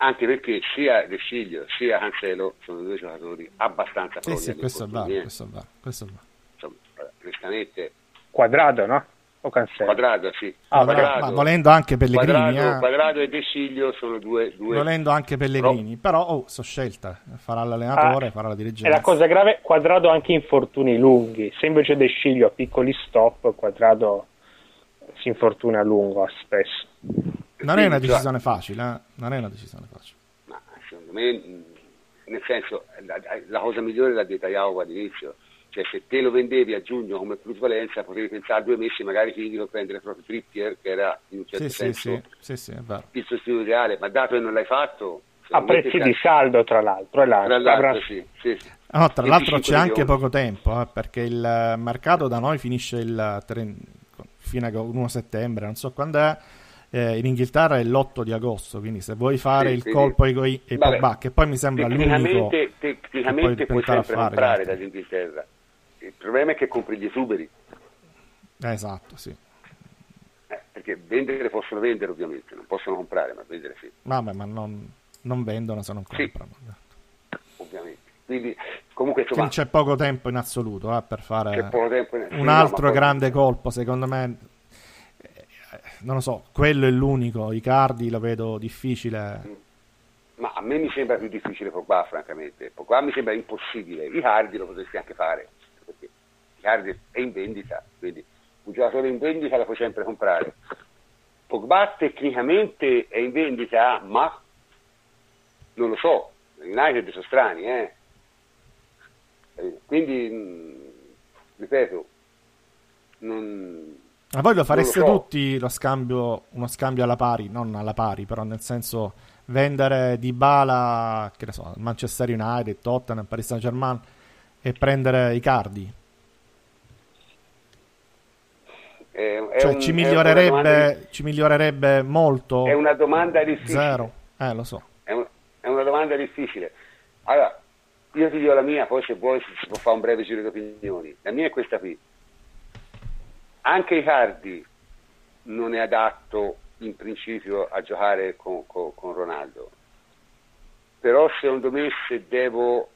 Anche perché sia De Sciglio sia Cancelo sono due giocatori abbastanza sì, sì, questo va, questo va, questo va. Insomma, onestamente. Quadrado, no? O Cancelo? Quadrado, sì. Ah, quadrado, ma volendo anche Pellegrini. Quadrado, eh. quadrado e De Siglio sono due... due... Volendo anche Pellegrini, no. però oh, so scelta. Farà l'allenatore, ah, farà la dirigenza. E la cosa grave, Quadrado anche infortuni lunghi. Se invece De Siglio ha piccoli stop, Quadrado si infortuna a lungo spesso. Non è una decisione facile, eh? Non è una decisione facile. Ma secondo me, nel senso, la, la cosa migliore l'ha detta Iago all'inizio cioè se te lo vendevi a giugno come plusvalenza potevi pensare a due mesi magari finiti per prendere proprio Trippier che era in un certo sì, senso sì, sì, il sostituto ideale. Ma dato che non l'hai fatto a prezzi di saldo tra l'altro, tra l'altro avrà... sì, sì, sì. No, tra l'altro c'è anche poco tempo eh, perché il mercato da noi finisce il tre... fino a 1 settembre non so quando è eh, in Inghilterra è l'8 di agosto, quindi se vuoi fare il colpo ai, ai Pogba, che poi mi sembra l'unico tecnicamente puoi sempre comprare dall'Inghilterra il problema è che compri gli esuberi. Eh, esatto, sì. Eh, perché vendere possono vendere ovviamente, non possono comprare, ma vendere sì. Vabbè, ma non, non vendono se non comprano. Sì. Ovviamente. Quindi, comunque, insomma, c'è poco tempo in assoluto eh, per fare in... un altro no, grande poi... colpo, secondo me. Eh, non lo so, quello è l'unico, i cardi lo vedo difficile. Mm. Ma a me mi sembra più difficile Pogba, francamente. Pogba mi sembra impossibile. I cardi lo potresti anche fare Icardi è in vendita, quindi un giocatore in vendita la puoi sempre comprare. Pogba tecnicamente è in vendita, ma non lo so, United sono strani, eh? Quindi, ripeto, non... Ma voi lo fareste lo so. tutti lo scambio, uno scambio alla pari, non alla pari, però nel senso vendere di Bala, che ne so, Manchester United, Tottenham, Paris Saint Germain e prendere i cardi. È, cioè, un, ci, migliorerebbe, di... ci migliorerebbe molto? È una domanda difficile. Zero. Eh, lo so. È, un, è una domanda difficile. Allora, io ti dico la mia, poi se vuoi si può fare un breve giro di opinioni. La mia è questa qui. Anche i cardi non è adatto in principio a giocare con, con, con Ronaldo. Però secondo me se devo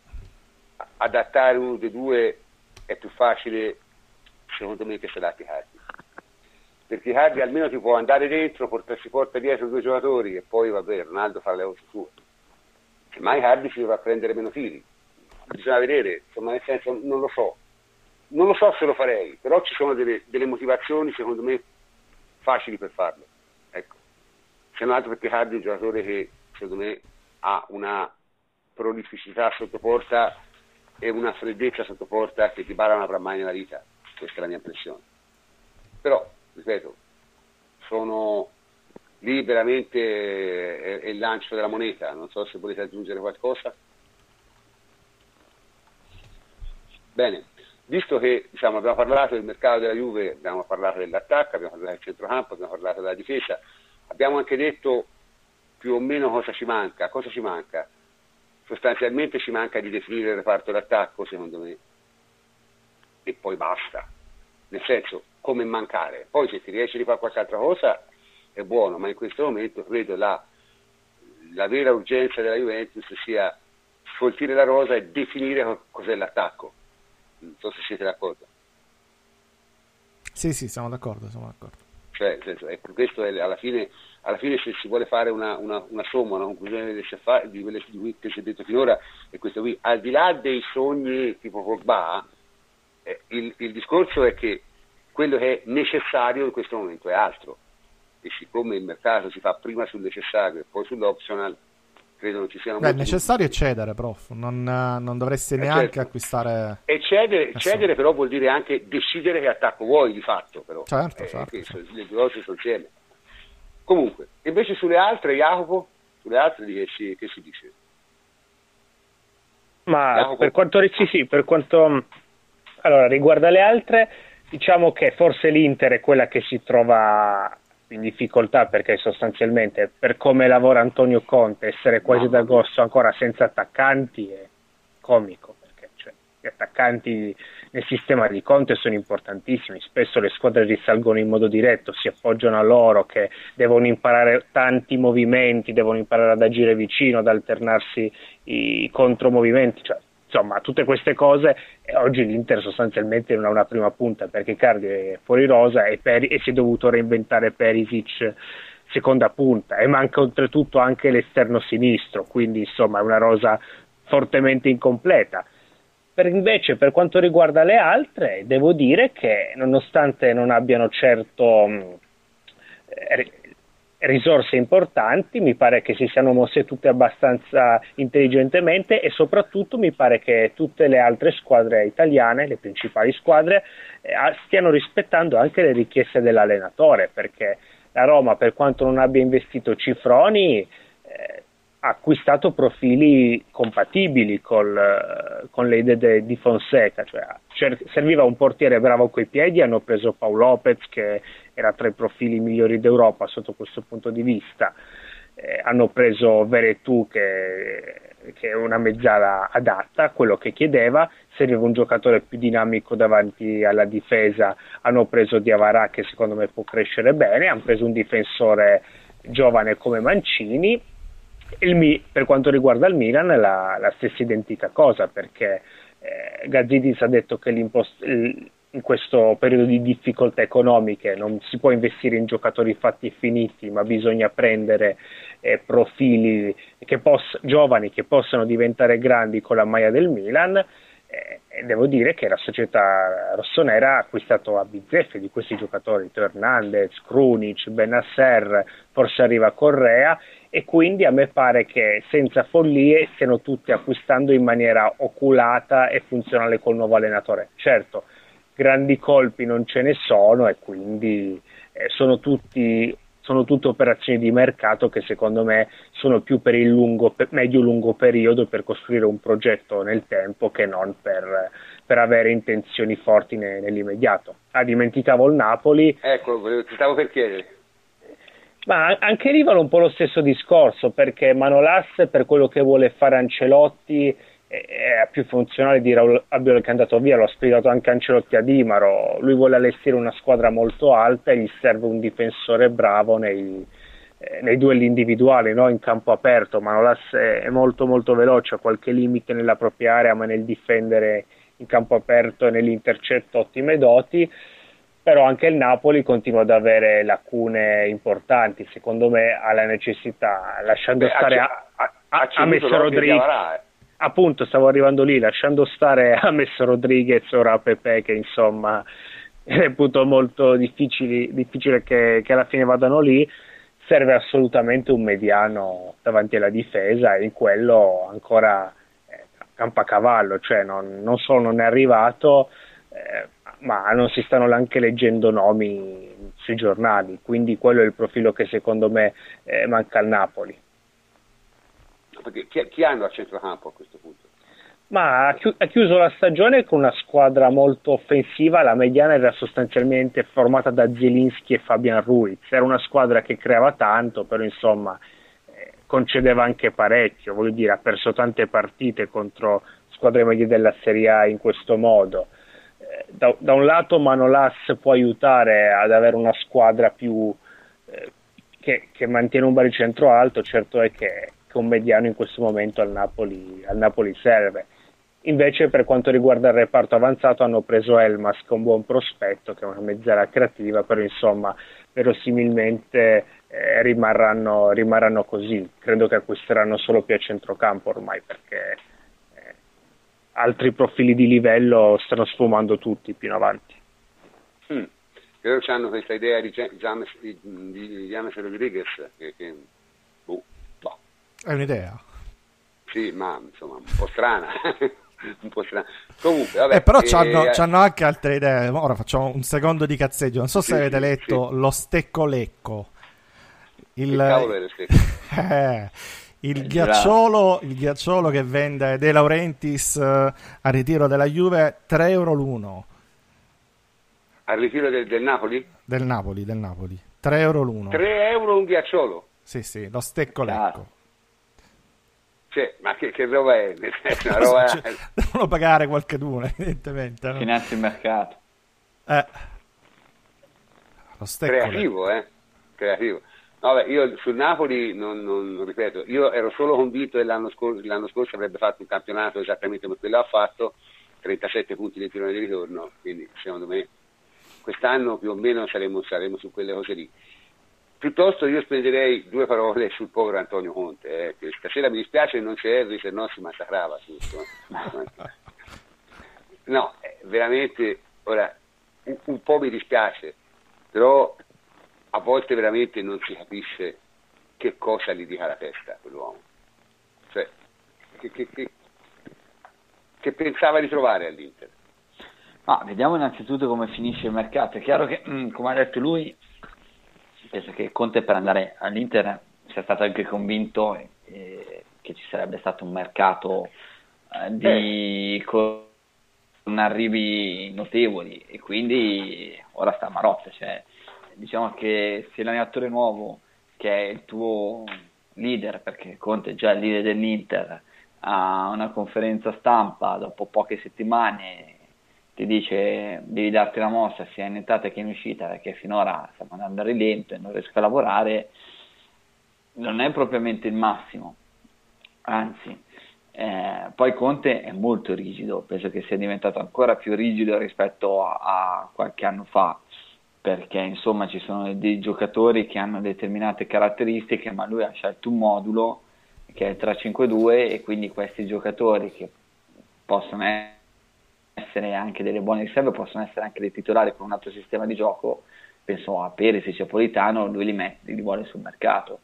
adattare uno dei due è più facile secondo me che si adatti Hardy perché Hardy almeno ti può andare dentro porta, si porta dietro due giocatori e poi vabbè Ronaldo fa le cose sue. Semmai Hardy si dovrà prendere meno tiri. Bisogna vedere insomma nel senso non lo so. Non lo so se lo farei però ci sono delle, delle motivazioni secondo me facili per farlo ecco. Se non altro perché Hardy è un giocatore che secondo me ha una prolificità sotto porta e una freddezza sotto porta che ti bara non avrà mai nella vita, questa è la mia impressione. Però, ripeto, sono lì veramente è, è il lancio della moneta, non so se volete aggiungere qualcosa. Bene, visto che diciamo, abbiamo parlato del mercato della Juve, abbiamo parlato dell'attacco, abbiamo parlato del centrocampo, abbiamo parlato della difesa, abbiamo anche detto più o meno cosa ci manca. Cosa ci manca? sostanzialmente ci manca di definire il reparto d'attacco secondo me e poi basta nel senso come mancare. Poi se ti riesci di fare qualche altra cosa è buono ma in questo momento credo la, la vera urgenza della Juventus sia sfoltire la rosa e definire cos'è l'attacco. Non so se siete d'accordo. Sì sì siamo d'accordo siamo d'accordo. Cioè, senso, ecco, questo è alla fine alla fine se si vuole fare una, una, una somma, una conclusione di quelle che si è detto finora, è questo qui, al di là dei sogni tipo Pogba, eh, il, il, discorso è che quello che è necessario in questo momento è altro e siccome il mercato si fa prima sul necessario e poi sull'optional, credo non ci siano Beh, è necessario è cedere, prof, non, non dovresti eh, neanche certo. acquistare... E cedere, cedere, però vuol dire anche decidere che attacco vuoi di fatto, però. Certo, eh, certo. certo. Le due cose sono insieme. Comunque, invece sulle altre, Jacopo, sulle altre di che si, che si dice? Ma Jacopo? per quanto sì, sì, per quanto allora, riguarda le altre, diciamo che forse l'Inter è quella che si trova in difficoltà perché sostanzialmente per come lavora Antonio Conte essere quasi d'agosto ancora senza attaccanti è comico perché cioè, gli attaccanti nel sistema di Conte sono importantissimi, spesso le squadre risalgono in modo diretto, si appoggiano a loro che devono imparare tanti movimenti, devono imparare ad agire vicino, ad alternarsi i contromovimenti, cioè, insomma, tutte queste cose. oggi l'Inter sostanzialmente non ha una prima punta perché Cardi è fuori rosa e, Peri- e si è dovuto reinventare Perisic seconda punta e manca oltretutto anche l'esterno sinistro, quindi insomma è una rosa fortemente incompleta. Per invece per quanto riguarda le altre, devo dire che nonostante non abbiano certo mh, eh, risorse importanti, mi pare che si siano mosse tutte abbastanza intelligentemente e soprattutto mi pare che tutte le altre squadre italiane, le principali squadre, eh, stiano rispettando anche le richieste dell'allenatore, perché la Roma, per quanto non abbia investito cifroni, eh, ha acquistato profili compatibili col, con le idee di Fonseca, cioè, serviva un portiere bravo coi piedi, hanno preso Paolo Lopez che era tra i profili migliori d'Europa sotto questo punto di vista, eh, hanno preso Veretù che, che, è una mezzala adatta a quello che chiedeva, serviva un giocatore più dinamico davanti alla difesa, hanno preso Diavara che secondo me può crescere bene, hanno preso un difensore giovane come Mancini. Il, per quanto riguarda il Milan è la, la stessa identica cosa perché eh, Gazzidis ha detto che in questo periodo di difficoltà economiche non si può investire in giocatori fatti e finiti, ma bisogna prendere eh, profili che poss- giovani che possano diventare grandi con la maglia del Milan. Eh, e devo dire che la società rossonera ha acquistato a bizzeffe di questi giocatori, Hernandez, Krunic, Benasser, forse arriva Correa e quindi a me pare che senza follie stiano tutti acquistando in maniera oculata e funzionale col nuovo allenatore. Certo, grandi colpi non ce ne sono e quindi eh, sono, tutti, sono tutte operazioni di mercato che secondo me sono più per il lungo, medio-lungo periodo per costruire un progetto nel tempo che non per, per avere intenzioni forti ne, nell'immediato. Ah, dimenticavo il Napoli. Ecco, ti stavo per chiedere. Ma anche lì vale un po' lo stesso discorso perché Manolas per quello che vuole fare Ancelotti è più funzionale di Raul Albiol che è andato via, l'ho spiegato anche Ancelotti a Dimaro, lui vuole allestire una squadra molto alta e gli serve un difensore bravo nei, eh, nei duelli individuali, no? in campo aperto, Manolas è molto molto veloce, ha qualche limite nella propria area ma nel difendere in campo aperto e nell'intercetto ottime doti, però anche il Napoli continua ad avere lacune importanti, secondo me ha la necessità, lasciando Beh, stare a, a, a, a Messi Rodriguez appunto stavo arrivando lì, lasciando stare a Messo Rodriguez ora a Pepe che insomma reputo molto difficile, difficile che, che, alla fine vadano lì, serve assolutamente un mediano davanti alla difesa e in quello ancora eh, campa cavallo, cioè non, non, solo non è arrivato, eh, ma non si stanno neanche leggendo nomi sui giornali, quindi quello è il profilo che secondo me eh, manca al Napoli perché chi, chi hanno a centrocampo a questo punto? Ma ha chiuso la stagione con una squadra molto offensiva, la mediana era sostanzialmente formata da Zielinski e Fabian Ruiz, era una squadra che creava tanto, però insomma eh, concedeva anche parecchio, voglio dire, ha perso tante partite contro squadre medie della Serie A in questo modo. Eh, da, da, un lato Manolas può aiutare ad avere una squadra più, eh, che, che mantiene un baricentro alto, certo è che che un mediano in questo momento al Napoli, al Napoli serve. Invece per quanto riguarda il reparto avanzato hanno preso Elmas con un buon prospetto, che è una mezzala creativa, però insomma verosimilmente eh, rimarranno, rimarranno, così. Credo che acquisteranno solo più a centrocampo ormai perché eh, altri profili di livello stanno sfumando tutti più in avanti. Mm. Credo che hanno questa idea di James, di James Rodriguez che, che è un'idea. Sì, ma insomma, un po' strana. un po' strana. Comunque, vabbè, eh, però eh, c'hanno, anche altre idee. Ora facciamo un secondo di cazzeggio. Non so se sì, avete sì, letto sì. Lo Stecco Lecco. Il, il, eh, il, ghiacciolo, il ghiacciolo che vende De Laurentiis uh, a ritiro della Juve 3 euro l'uno. Al ritiro del, del Napoli? Del Napoli, del Napoli. 3 euro l'uno. 3 euro un ghiacciolo? Sì, sì, lo stecco lecco. Cioè, ma che, che roba è? Una roba... Cioè, devono pagare qualcuno, evidentemente. No? Finanzia il mercato. Eh. Lo Creativo, eh? Creativo. Vabbè, io sul Napoli non, non, ripeto, io ero solo convinto che l'anno scorso, l'anno scorso avrebbe fatto un campionato esattamente come quello ha fatto, 37 punti di tirone di ritorno, quindi secondo me quest'anno più o meno saremo, saremo su quelle cose lì. Piuttosto io spenderei due parole sul povero Antonio Conte, eh, che stasera mi dispiace non c'è Henry, se no si massacrava tutto. No, eh, veramente, ora, un, un po' mi dispiace, però a volte veramente non si capisce che cosa gli dica la testa quell'uomo. Cioè, che, che, che, che pensava di trovare all'Inter. Ma vediamo innanzitutto come finisce il mercato. È chiaro che, come ha detto lui, penso che Conte per andare all'Inter sia stato anche convinto eh, che ci sarebbe stato un mercato eh, di, con arrivi notevoli e quindi ora sta a Marotta. Cioè, diciamo che se l'allenatore nuovo, che è il tuo leader, perché Conte è già il leader dell'Inter, a una conferenza stampa dopo poche settimane ti dice devi darti la mossa sia in entrata che in uscita perché finora stiamo andando a rilento e non riesco a lavorare, non è propriamente il massimo, anzi. Eh, poi Conte è molto rigido, penso che sia diventato ancora più rigido rispetto a, a qualche anno fa perché insomma ci sono dei giocatori che hanno determinate caratteristiche, ma lui ha scelto un modulo che è il 3-5-2 e quindi questi giocatori che possono essere anche delle buone riserve, possono essere anche dei titolari con un altro sistema di gioco, penso a Perisic e Politano, lui li, mette, li vuole sul mercato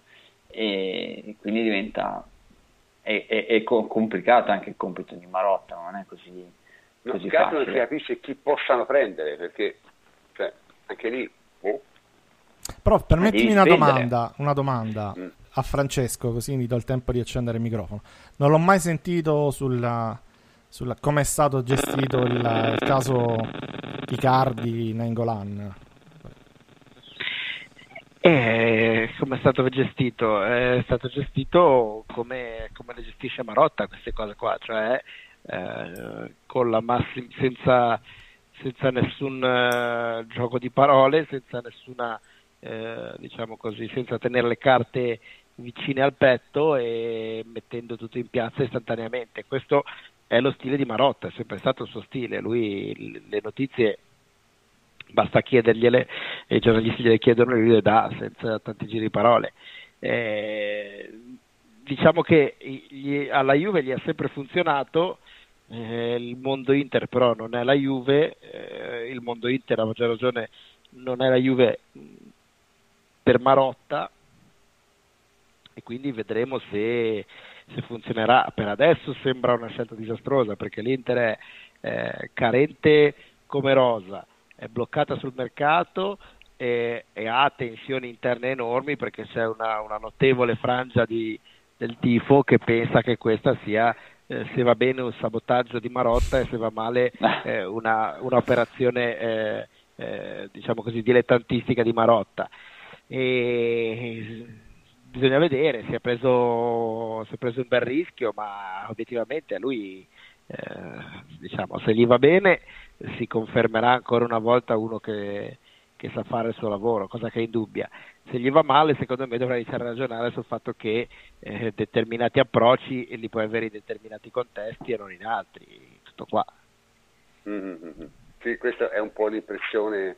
e quindi diventa è, è, è complicato anche il compito di Marotta, non è così, così no, facile. non si capisce chi possano prendere perché cioè, anche lì... Oh. Però permettimi una domanda, una domanda mm. a Francesco, così mi do il tempo di accendere il microfono. Non l'ho mai sentito sulla, sulla come è stato gestito il, il caso Icardi Nengolan. Eh, come è stato gestito? È stato gestito come, come le gestisce Marotta queste cose qua, cioè eh, con la massima, senza senza nessun uh, gioco di parole, senza nessuna, eh, diciamo così, senza tenere le carte vicine al petto e mettendo tutto in piazza istantaneamente. Questo è lo stile di Marotta, è sempre stato il suo stile. Lui le notizie basta chiedergliele e i giornalisti gliele chiedono e lui le dà senza tanti giri di parole. Eh, diciamo che gli, alla Juve gli ha sempre funzionato eh, il mondo Inter però non è la Juve, eh, il mondo Inter a maggior ragione non è la Juve per Marotta e quindi vedremo se, se funzionerà. Per adesso sembra una scelta disastrosa perché l'Inter è eh, carente come rosa, è bloccata sul mercato e, e, ha tensioni interne enormi perché c'è una, una notevole frangia di, del tifo che pensa che questa sia eh, se va bene un sabotaggio di Marotta e se va male eh, una, un'operazione eh, eh, diciamo così dilettantistica di Marotta. E bisogna vedere, si è, preso, si è preso un bel rischio, ma obiettivamente a lui eh, diciamo, se gli va bene si confermerà ancora una volta uno che, che sa fare il suo lavoro, cosa che è indubbia se gli va male secondo me dovrà iniziare a ragionare sul fatto che eh, determinati approcci li puoi avere in determinati contesti e non in altri, tutto qua. Mm-hmm. Sì, questa è un po' l'impressione,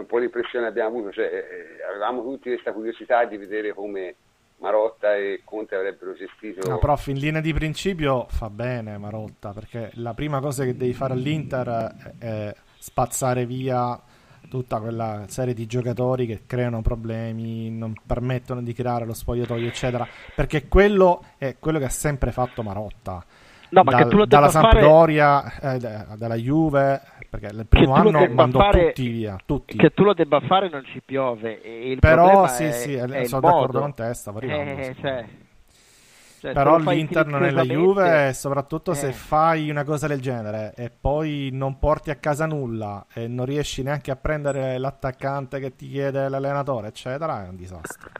un po' l'impressione che abbiamo avuto, cioè, eh, avevamo tutti questa curiosità di vedere come Marotta e Conte avrebbero gestito. No, prof, in linea di principio fa bene Marotta, perché la prima cosa che devi fare all'Inter è spazzare via tutta quella serie di giocatori che creano problemi, non permettono di creare lo spogliatoio, eccetera. Perché quello è quello che ha sempre fatto Marotta. No, ma Dal, dalla Sampdoria, fare... eh, dalla Juve, perché il primo anno mandò fare... tutti via. Tutti. Che tu lo debba fare non ci piove. Però sì, è, sì, è sono d'accordo con te, stavo arrivando. Eh, cioè cioè, Però l'Inter non è la Juve, soprattutto eh. se fai una cosa del genere e poi non porti a casa nulla e non riesci neanche a prendere l'attaccante che ti chiede l'allenatore, eccetera, è un disastro.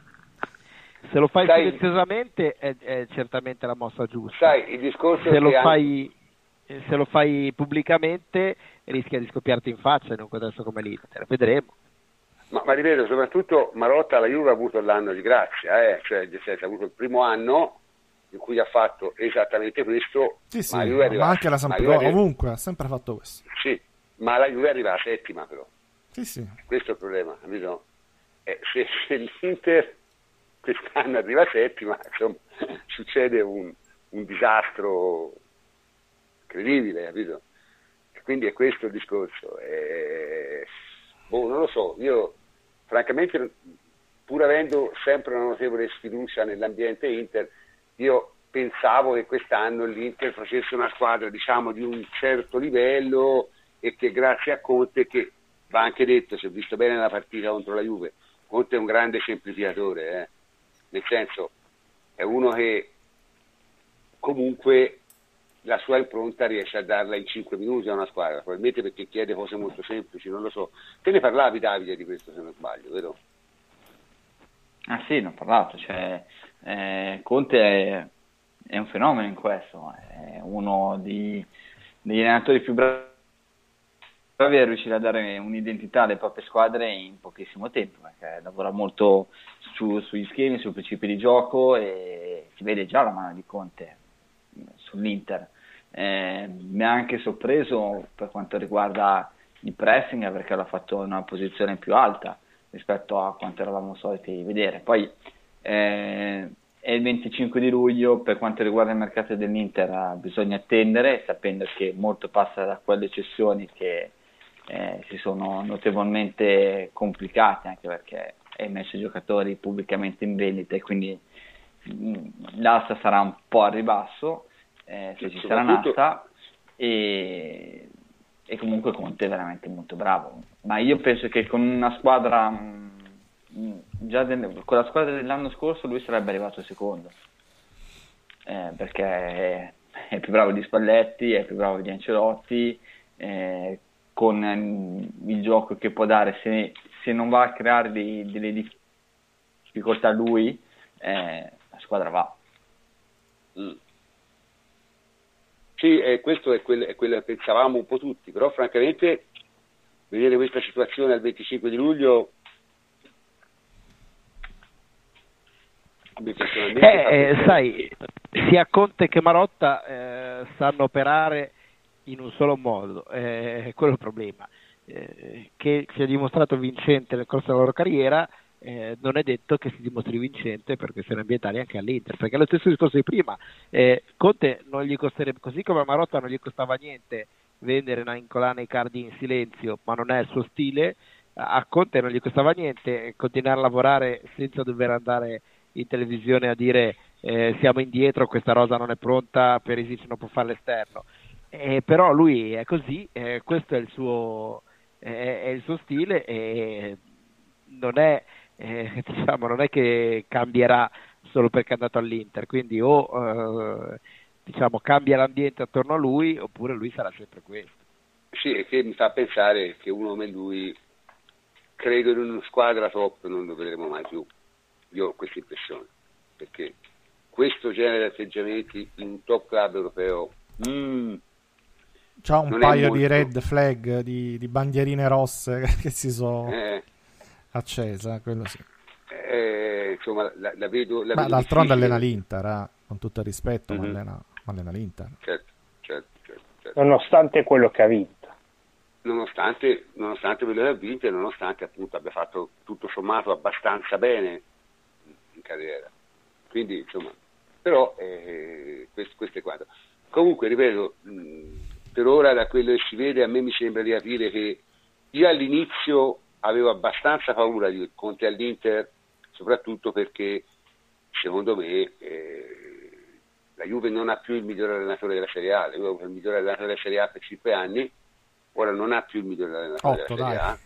Se lo fai Sai, silenziosamente è, è, certamente la mossa giusta. Sai, il discorso se lo, fai, anche... se lo fai pubblicamente rischia di scoppiarti in faccia in un contesto come l'Inter, vedremo. Ma, ma ripeto, soprattutto Marotta la Juve ha avuto l'anno di grazia, eh? cioè ha avuto il primo anno in cui ha fatto esattamente questo, sì, sì, ma, ma arriva, anche la Sampdoria, ovunque ha sempre fatto questo. Sì, ma la Juve arriva a settima però. Sì, sì. Questo è il problema, capito? Eh, se, se, l'Inter quest'anno arriva settima, insomma, succede un, un disastro incredibile, capito? Quindi è questo il discorso. Eh, boh, non lo so, io francamente, pur avendo sempre una notevole sfiducia nell'ambiente Inter, io pensavo che quest'anno l'Inter facesse una squadra diciamo, di un certo livello e che grazie a Conte, che va anche detto, si è visto bene la partita contro la Juve, Conte è un grande semplificatore, eh? Nel senso è uno che comunque la sua impronta riesce a darla in 5 minuti a una squadra, probabilmente perché chiede cose molto semplici, non lo so. Te ne parlavi Davide di questo se non sbaglio, vero? Ah sì, ne ho parlato, cioè, eh, Conte è, è, un fenomeno in questo, è uno di, degli allenatori più bravi a riuscire a dare un'identità alle proprie squadre in pochissimo tempo, perché lavora molto su, sugli schemi, sui principi di gioco e si vede già la mano di Conte sull'Inter. Eh, mi ha anche sorpreso per quanto riguarda il pressing perché l'ha fatto in una posizione più alta rispetto a quanto eravamo soliti vedere. Poi eh, è il 25 di luglio, per quanto riguarda il mercato dell'Inter bisogna attendere, sapendo che molto passa da quelle cessioni che eh, si sono notevolmente complicate, anche perché hai messo i giocatori pubblicamente in vendita e quindi mm, l'asta sarà un po' a ribasso eh, se ci sarà un'asta. E, e, comunque Conte è veramente molto bravo. Ma io penso che con una squadra mm, già del, con la squadra dell'anno scorso lui sarebbe arrivato secondo. Eh, perché è, è, più bravo di Spalletti è più bravo di Ancelotti eh, con mm, il gioco che può dare se, se non va a creare dei, delle difficoltà lui eh, la squadra va mm. Sì, eh, questo è quello, è quello, che pensavamo un po' tutti, però francamente vedere questa situazione al 25 di luglio eh, eh, sai, sia Conte che Marotta eh, sanno operare in un solo modo, eh, quello il problema, eh, che si è dimostrato vincente nel corso della loro carriera eh, non è detto che si dimostri vincente per questioni ambientali anche all'Inter, perché è lo stesso discorso di prima, eh, Conte non gli costerebbe, così come a Marotta non gli costava niente vendere una incolana i cardi in silenzio, ma non è il suo stile, a Conte non gli costava niente continuare a lavorare senza dover andare in televisione a dire eh, siamo indietro, questa rosa non è pronta, Perisic non può fare l'esterno. Eh, però lui è così, eh, questo è il suo, è il suo stile e non è eh, diciamo, non è che cambierà solo perché è andato all'Inter, quindi o eh, diciamo, cambia l'ambiente attorno a lui oppure lui sarà sempre questo. Sì, e che mi fa pensare che uno come lui, credo in una squadra top non lo vedremo mai più. Io ho questa impressione, perché questo genere di atteggiamenti in un top club europeo... Mm, C'ha un paio molto... di red flag, di, di, bandierine rosse che si sono... Eh accesa, quello sì. Eh, insomma, la, la vedo. La ma vedo d'altronde allena l'Inter, eh? con tutto il rispetto, mm-hmm. ma, allena, ma allena l'Inter. Certo, certo, certo, certo, Nonostante quello che ha vinto. Nonostante, nonostante quello che ha vinto e nonostante appunto abbia fatto tutto sommato abbastanza bene in carriera. Quindi, insomma, però eh, questo, questo, è quanto. Comunque, ripeto, mh, per ora da quello che si vede a me mi sembra di capire che io all'inizio avevo abbastanza paura di Conte all'Inter, soprattutto perché secondo me eh, la Juve non ha più il migliore allenatore della Serie A, la Juve ha avuto il migliore allenatore della Serie A per 5 anni, ora non ha più il migliore allenatore Otto, della Serie A.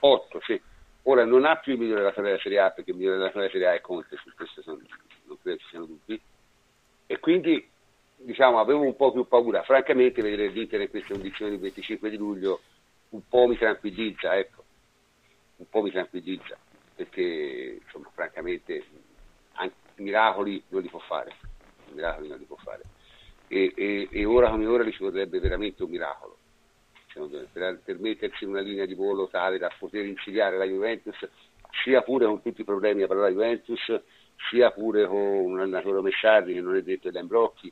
8, sì. Ora non ha più il migliore allenatore della Serie A perché il migliore allenatore della Serie A è Conte, su questo sono, non credo ci siano dubbi. E quindi diciamo avevo un po' più paura. Francamente vedere l'Inter in queste condizioni il 25 di luglio un po' mi tranquillizza, ecco, un po' mi tranquillizza, perché insomma, francamente anche miracoli non li può fare, miracoli non li può fare. E, e, e ora come ora ci vorrebbe veramente un miracolo. per, per mettersi in una linea di volo tale da poter insidiare la Juventus, sia pure con tutti i problemi per la Juventus, sia pure con un allenatore Messardi che non è detto dai Brocchi,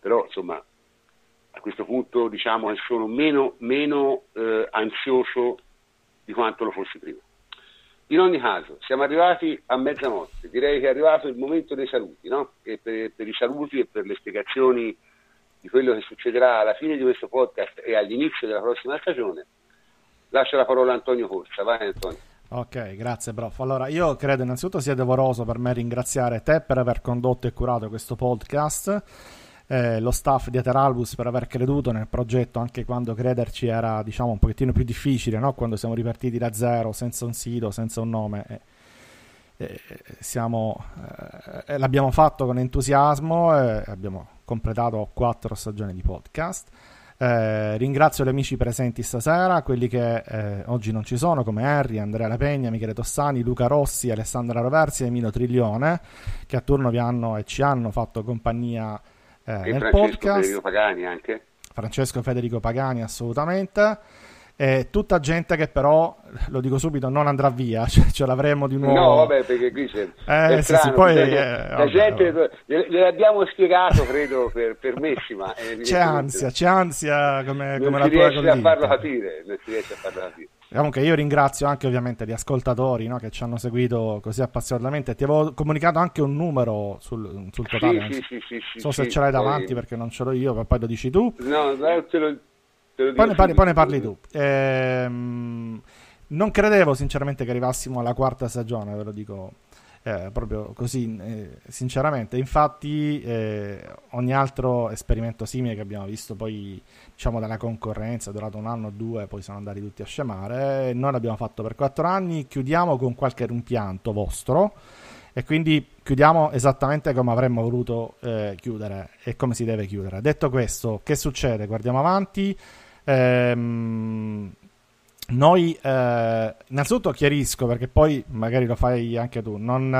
però insomma a questo punto diciamo che sono meno, meno eh, ansioso di quanto lo fossi prima. In ogni caso, siamo arrivati a mezzanotte, direi che è arrivato il momento dei saluti, no? per, per, i saluti e per le spiegazioni di quello che succederà alla fine di questo podcast e all'inizio della prossima stagione, lascio la parola a Antonio Corsa. Vai Antonio. Ok, grazie prof. Allora, io credo innanzitutto sia doveroso per me ringraziare te per aver condotto e curato questo podcast eh, lo staff di Eteralbus per aver creduto nel progetto anche quando crederci era diciamo un pochettino più difficile, no? quando siamo ripartiti da zero, senza un sito, senza un nome. Eh, siamo, eh, l'abbiamo fatto con entusiasmo e abbiamo completato quattro stagioni di podcast. Eh, ringrazio gli amici presenti stasera, quelli che eh, oggi non ci sono, come Henry, Andrea Lapegna, Michele Tossani, Luca Rossi, Alessandra Roversi e Emilio Triglione, che a turno vi hanno e ci hanno fatto compagnia eh, nel Francesco podcast. Federico Pagani anche. Francesco Federico Pagani, assolutamente. Eh, tutta gente che però, lo dico subito, non andrà via, cioè, ce l'avremo di nuovo. No, vabbè, perché qui c'è. Eh, sì, sì, poi, eh, la gente, gliel'abbiamo spiegato, credo, per, per Messi, ma c'è ansia, c'è ansia come, come la tua Non si riesce a farlo capire, non si riesce a farlo capire. Comunque io ringrazio anche ovviamente gli ascoltatori no, che ci hanno seguito così appassionatamente. Ti avevo comunicato anche un numero sul, sul totale. Sì, sì, sì, sì, so se ce l'hai davanti poi... perché non ce l'ho io, poi lo dici tu. No, te lo, te lo poi, ne parli, poi ne parli tu. Ehm, non credevo sinceramente che arrivassimo alla quarta stagione, ve lo dico eh, proprio così eh, sinceramente. Infatti eh, ogni altro esperimento simile che abbiamo visto poi diciamo dalla concorrenza è durato un anno o due poi sono andati tutti a scemare. Noi l'abbiamo fatto per quattro anni chiudiamo con qualche rimpianto vostro e quindi chiudiamo esattamente come avremmo voluto eh, chiudere e come si deve chiudere. Detto questo che succede? Guardiamo avanti. Ehm, noi eh, innanzitutto chiarisco perché poi magari lo fai anche tu non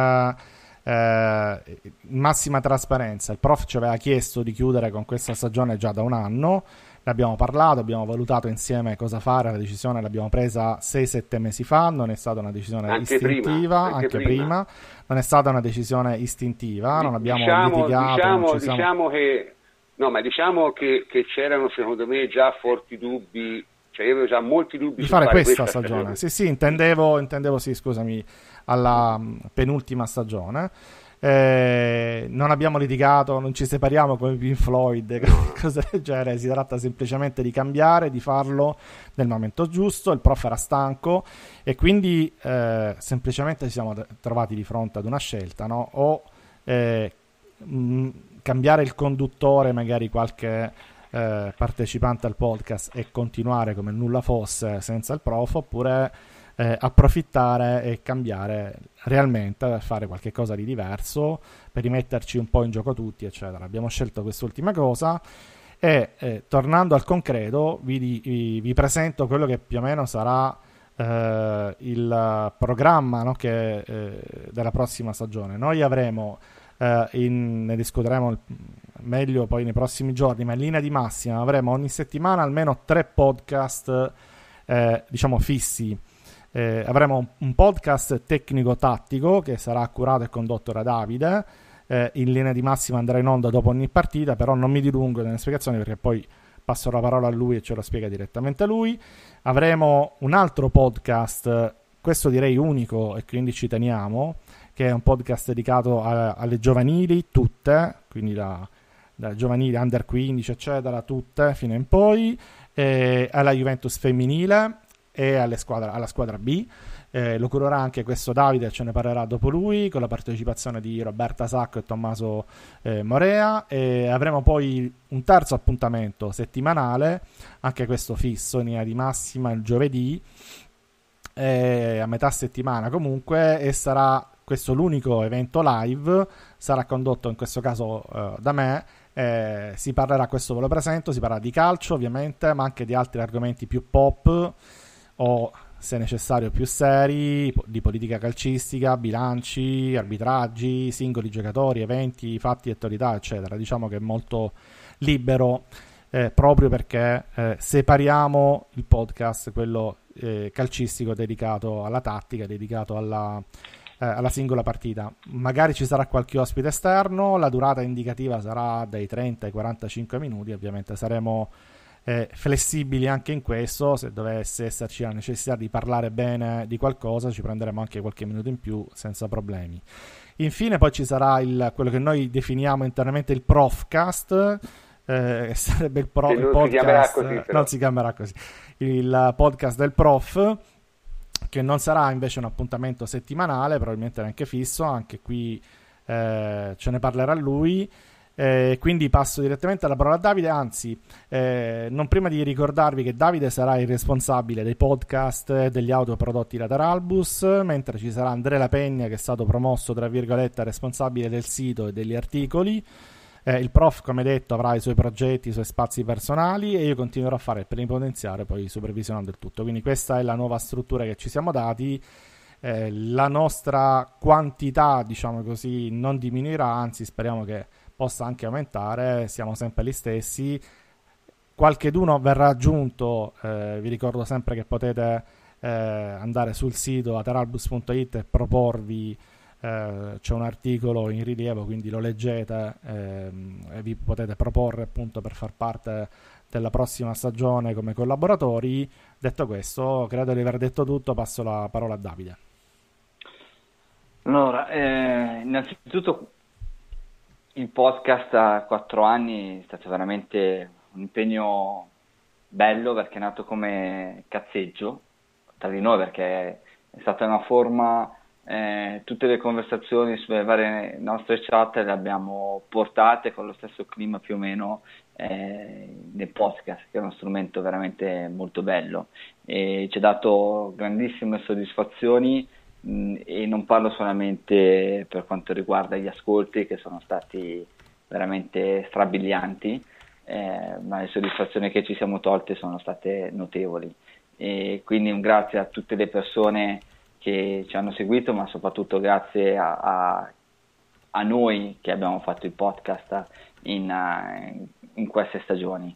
eh, massima trasparenza il prof ci aveva chiesto di chiudere con questa stagione già da un anno ne abbiamo parlato, abbiamo valutato insieme cosa fare, la decisione l'abbiamo presa 6-7 mesi fa, non è stata una decisione anche istintiva, prima, anche, anche prima. prima. non è stata una decisione istintiva, non abbiamo diciamo, litigato. Diciamo, siamo... diciamo che, no, ma diciamo che, che c'erano secondo me già forti dubbi cioè io avevo già molti dubbi di fare, fare, questa, questa stagione. stagione. Sì, sì, intendevo, intendevo sì, scusami, alla mm, penultima stagione. Eh, non abbiamo litigato, non ci separiamo come Pink Floyd, cose del genere. Si tratta semplicemente di cambiare, di farlo nel momento giusto. Il prof era stanco e quindi eh, semplicemente ci siamo trovati di fronte ad una scelta, no? o eh, mh, cambiare il conduttore, magari qualche eh, partecipante al podcast e continuare come nulla fosse senza il prof, oppure eh, approfittare e cambiare realmente, fare qualcosa di diverso per rimetterci un po' in gioco tutti, eccetera. Abbiamo scelto quest'ultima cosa. E eh, tornando al concreto, vi, vi, vi, presento quello che più o meno sarà eh, il programma no, che, eh, della prossima stagione. Noi avremo eh, in, ne discuteremo meglio poi nei prossimi giorni, ma in linea di massima avremo ogni settimana almeno tre podcast, eh, diciamo, fissi. Eh, avremo un, podcast tecnico-tattico che sarà curato e condotto da Davide. Eh, in linea di massima andrà in onda dopo ogni partita, però non mi dilungo nelle spiegazioni perché poi passo la parola a lui e ce lo spiega direttamente lui. Avremo un altro podcast, questo direi unico e quindi ci teniamo, che è un podcast dedicato a, alle giovanili, tutte, quindi da, da, giovanili under 15, eccetera, tutte fino in poi, eh, alla Juventus femminile e squadra, alla squadra B. Eh, lo curerà anche questo Davide, ce ne parlerà dopo lui, con la partecipazione di Roberta Sacco e Tommaso eh, Morea. E avremo poi un terzo appuntamento settimanale, anche questo fisso, in linea di massima il giovedì, eh, a metà settimana comunque, e sarà questo l'unico evento live, sarà condotto in questo caso uh, da me. Eh, si parlerà, questo ve lo presento, si parlerà di calcio ovviamente, ma anche di altri argomenti più pop o se necessario più seri, di politica calcistica, bilanci, arbitraggi, singoli giocatori, eventi, fatti e attualità, eccetera. Diciamo che è molto libero eh, proprio perché eh, separiamo il podcast, quello eh, calcistico dedicato alla tattica, dedicato alla, eh, alla singola partita. Magari ci sarà qualche ospite esterno, la durata indicativa sarà dai 30 ai 45 minuti, ovviamente saremo eh, flessibili anche in questo, se dovesse esserci la necessità di parlare bene di qualcosa ci prenderemo anche qualche minuto in più senza problemi. Infine poi ci sarà il, quello che noi definiamo internamente il profcast, eh, sarebbe il, pro, il podcast, non si chiamerà così, il podcast del prof che non sarà invece un appuntamento settimanale, probabilmente neanche fisso, anche qui eh, ce ne parlerà lui. Eh, quindi passo direttamente alla parola a Davide, anzi, eh, non prima di ricordarvi che Davide sarà il responsabile dei podcast e degli audio prodotti da Teralbus, mentre ci sarà Andrea Pegna che è stato promosso, tra virgolette, responsabile del sito e degli articoli. Eh, il prof, come detto, avrà i suoi progetti, i suoi spazi personali e io continuerò a fare il plenipotenziario, poi supervisionando il tutto. Quindi questa è la nuova struttura che ci siamo dati. Eh, la nostra quantità, diciamo così, non diminuirà, anzi speriamo che possa anche aumentare, siamo sempre gli stessi. Qualche d'uno verrà aggiunto, eh, vi ricordo sempre che potete eh, andare sul sito ateralbus.it e proporvi, eh, c'è un articolo in rilievo, quindi lo leggete ehm, e vi potete proporre appunto per far parte della prossima stagione come collaboratori. Detto questo, credo di aver detto tutto, passo la parola a Davide. Allora, eh, innanzitutto il podcast a quattro anni è stato veramente un impegno bello perché è nato come cazzeggio tra di noi perché è stata una forma, eh, tutte le conversazioni sulle varie nostre chat le abbiamo portate con lo stesso clima più o meno eh, nel podcast che è uno strumento veramente molto bello e ci ha dato grandissime soddisfazioni Mm, e non parlo solamente per quanto riguarda gli ascolti che sono stati veramente strabilianti, eh, ma le soddisfazioni che ci siamo tolte sono state notevoli. E quindi un grazie a tutte le persone che ci hanno seguito, ma soprattutto grazie a, a, a noi che abbiamo fatto il podcast in, in queste stagioni.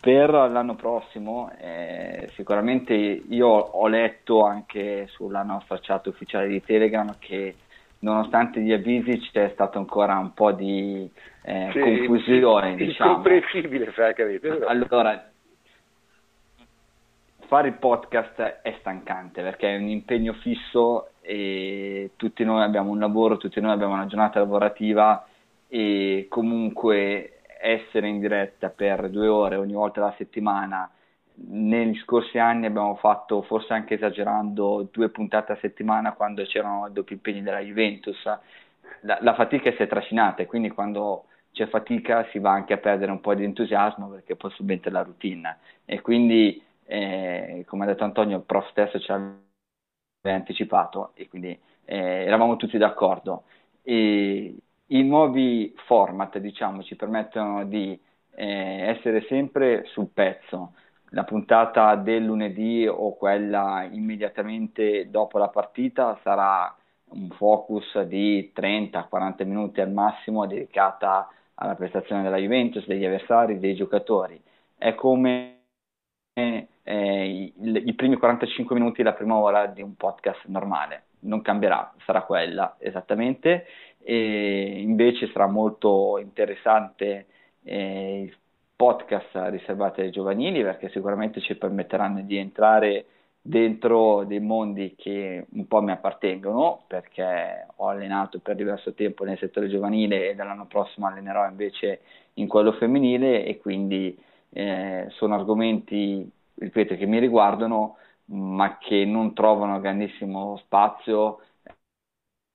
Per l'anno prossimo, eh, sicuramente io ho letto anche sulla nostra chat ufficiale di Telegram che nonostante gli avvisi c'è stato ancora un po' di eh, sì, confusione. Diciamo. Incomprensibile, francamente. Allora, fare il podcast è stancante perché è un impegno fisso e tutti noi abbiamo un lavoro, tutti noi abbiamo una giornata lavorativa e comunque essere in diretta per due ore ogni volta alla settimana. Negli scorsi anni abbiamo fatto, forse anche esagerando, due puntate a settimana quando c'erano i doppi impegni della Juventus. La, la fatica si è trascinata e quindi quando c'è fatica si va anche a perdere un po' di entusiasmo perché poi subentra la routine. E quindi, come ha detto Antonio, il prof stesso ci aveva anticipato e quindi eh, eravamo tutti d'accordo. E i nuovi format diciamo, ci permettono di eh, essere sempre sul pezzo. La puntata del lunedì o quella immediatamente dopo la partita sarà un focus di 30-40 minuti al massimo dedicata alla prestazione della Juventus, degli avversari, dei giocatori. È come eh, i, i primi 45 minuti, la prima ora di un podcast normale. Non cambierà, sarà quella esattamente e invece sarà molto interessante eh, il podcast riservato ai giovanili perché sicuramente ci permetteranno di entrare dentro dei mondi che un po' mi appartengono perché ho allenato per diverso tempo nel settore giovanile e dall'anno prossimo allenerò invece in quello femminile e quindi eh, sono argomenti, ripeto, che mi riguardano ma che non trovano grandissimo spazio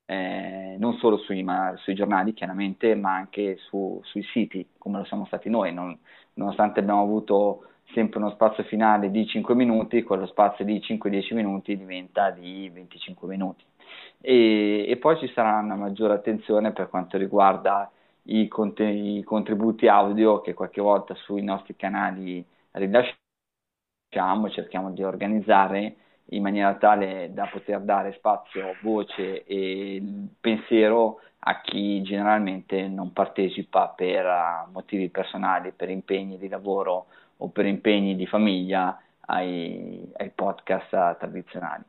eh, non solo sui, ma, sui, giornali chiaramente, ma anche su, sui siti, come lo siamo stati noi, non, nonostante abbiamo avuto sempre uno spazio finale di 5 minuti, quello spazio di 5-10 minuti diventa di 25 minuti. E, e, poi ci sarà una maggiore attenzione per quanto riguarda i, conten- i contributi audio che qualche volta sui nostri canali rilasciamo, cerchiamo di organizzare in maniera tale da poter dare spazio, voce e pensiero a chi generalmente non partecipa per uh, motivi personali, per impegni di lavoro o per impegni di famiglia ai, ai podcast uh, tradizionali.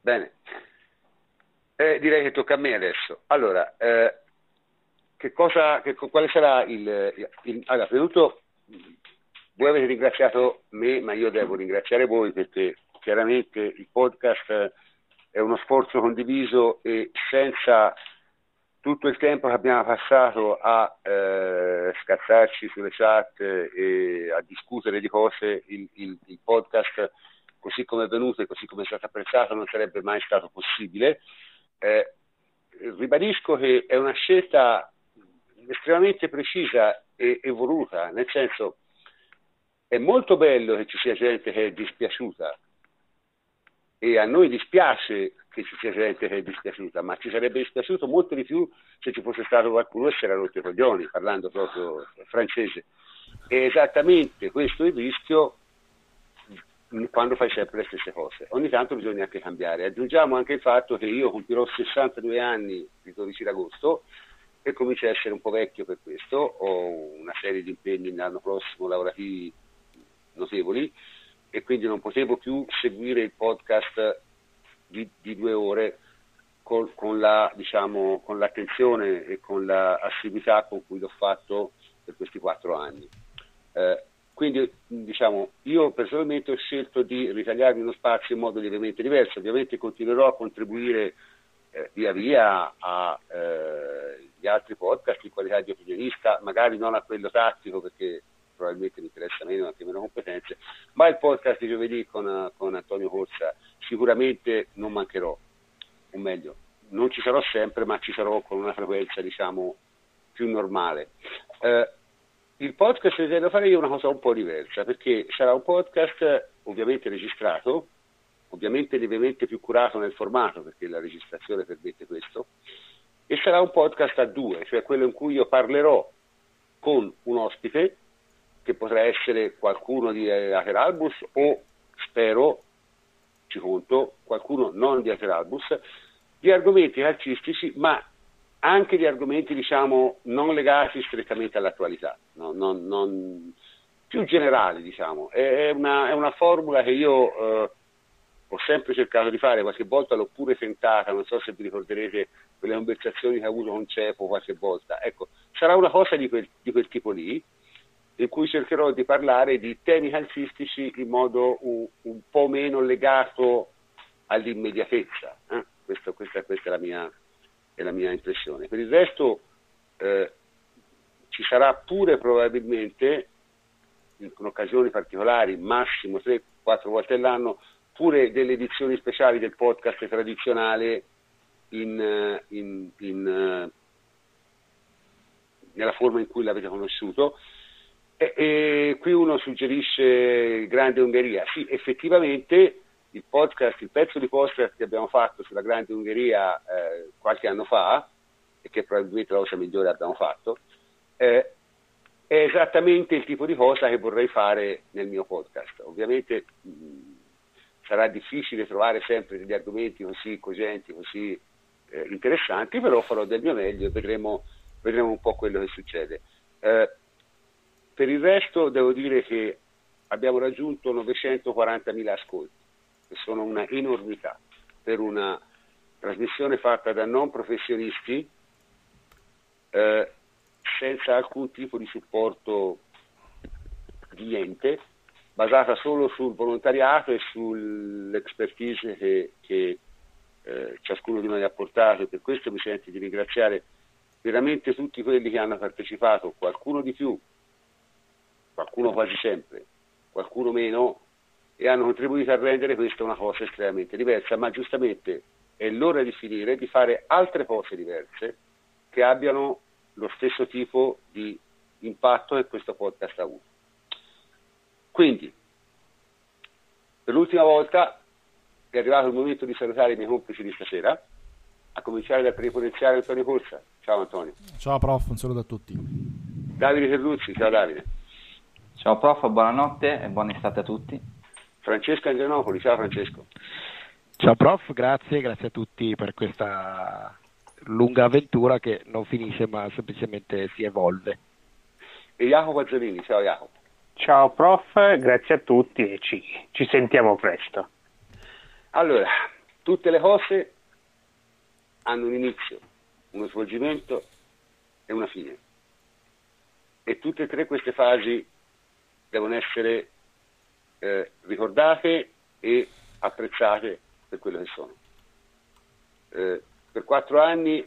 Bene, eh, direi che tocca a me adesso. Allora, eh, che cosa, che, quale sarà il, il, il allora, prima di tutto voi avete ringraziato me, ma io devo ringraziare voi perché chiaramente il podcast è uno sforzo condiviso e senza tutto il tempo che abbiamo passato a eh, scazzarci sulle chat e a discutere di cose, il, il, il, podcast così come è venuto e così come è stato apprezzato non sarebbe mai stato possibile. Eh, ribadisco che è una scelta estremamente precisa e, e voluta, nel senso è molto bello che ci sia gente che è dispiaciuta e a noi dispiace che ci sia gente che è dispiaciuta, ma ci sarebbe dispiaciuto molto di più se ci fosse stato qualcuno che si era rotto i coglioni, parlando proprio francese. È esattamente questo il rischio quando fai sempre le stesse cose. Ogni tanto bisogna anche cambiare. Aggiungiamo anche il fatto che io compirò 62 anni il 12 agosto e comincio a essere un po' vecchio per questo, ho una serie di impegni l'anno prossimo lavorativi notevoli e quindi non potevo più seguire il podcast di, di due ore con, con, la, diciamo, con, l'attenzione e con l'assiduità la con cui l'ho fatto per questi quattro anni. Eh, quindi diciamo, io personalmente ho scelto di ritagliarmi uno spazio in modo lievemente diverso, ovviamente continuerò a contribuire eh, via via agli eh, altri podcast in qualità di opinionista, magari non a quello tattico perché probabilmente mi interessa meno, anche meno competenze, ma il podcast di giovedì con, con Antonio Corsa sicuramente non mancherò, o meglio, non ci sarò sempre, ma ci sarò con una frequenza diciamo più normale. Eh, il podcast intendo fare io una cosa un po' diversa, perché sarà un podcast ovviamente registrato, ovviamente lievemente più curato nel formato, perché la registrazione permette questo, e sarà un podcast a due, cioè quello in cui io parlerò con un ospite che potrà essere qualcuno di Ateralbus o, spero, ci conto, qualcuno non di Ateralbus, di argomenti calcistici, ma anche di argomenti diciamo, non legati strettamente all'attualità, no, non, non, più generali. Diciamo. È, una, è, una, formula che io eh, ho sempre cercato di fare, qualche volta l'ho pure tentata, non so se vi ricorderete quelle conversazioni che ho avuto con Cepo qualche volta. Ecco, sarà una cosa di quel, di quel tipo lì, in cui cercherò di parlare di temi calcistici in modo un, un po' meno legato all'immediatezza. Eh? Questo, questa, questa è, la mia, è, la mia, impressione. Per il resto eh, ci sarà pure probabilmente, in, in occasioni particolari, massimo 3-4 volte all'anno, pure delle edizioni speciali del podcast tradizionale in, eh, in, eh, nella forma in cui l'avete conosciuto e, e qui uno suggerisce Grande Ungheria. Sì, effettivamente il podcast, il pezzo di podcast che abbiamo fatto sulla Grande Ungheria eh, qualche anno fa, e che probabilmente la cosa migliore abbiamo fatto, eh, è esattamente il tipo di cosa che vorrei fare nel mio podcast. Ovviamente mh, sarà difficile trovare sempre degli argomenti così cogenti, così eh, interessanti, però farò del mio meglio e vedremo, vedremo un po' quello che succede. Eh, per il resto devo dire che abbiamo raggiunto 940.000 ascolti, che sono una enormità per una trasmissione fatta da non professionisti eh, senza alcun tipo di supporto di niente, basata solo sul volontariato e sull'expertise che, che eh, ciascuno di noi ha portato. E per questo mi sento di ringraziare veramente tutti quelli che hanno partecipato, qualcuno di più, qualcuno quasi sempre, qualcuno meno, e hanno contribuito a rendere questa una cosa estremamente diversa, ma giustamente è l'ora di finire di fare altre cose diverse che abbiano lo stesso tipo di impatto che questo podcast ha avuto. Quindi, per l'ultima volta è arrivato il momento di salutare i miei complici di stasera, a cominciare dal plenipotenziario Antonio Corsa. Ciao Antonio. Ciao prof, un saluto a tutti. Davide Terluzzi, ciao Davide. Ciao prof, buonanotte e buona estate a tutti. Francesco Andrianopoli, ciao Francesco. Ciao prof, grazie, grazie a tutti per questa lunga avventura che non finisce ma semplicemente si evolve. E Jacopo Azzolini, ciao Jacopo. Ciao prof, grazie a tutti e ci, ci sentiamo presto. Allora, tutte le cose hanno un inizio, uno svolgimento e una fine. E tutte e tre queste fasi devono essere eh, ricordate e apprezzate per quello che sono. Eh, per quattro anni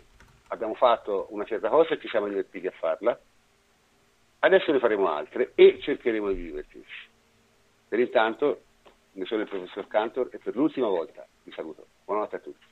abbiamo fatto una certa cosa e ci siamo divertiti a farla, adesso ne faremo altre e cercheremo di divertirci. Per intanto, ne sono il professor Cantor e per l'ultima volta vi saluto. Buonanotte a tutti.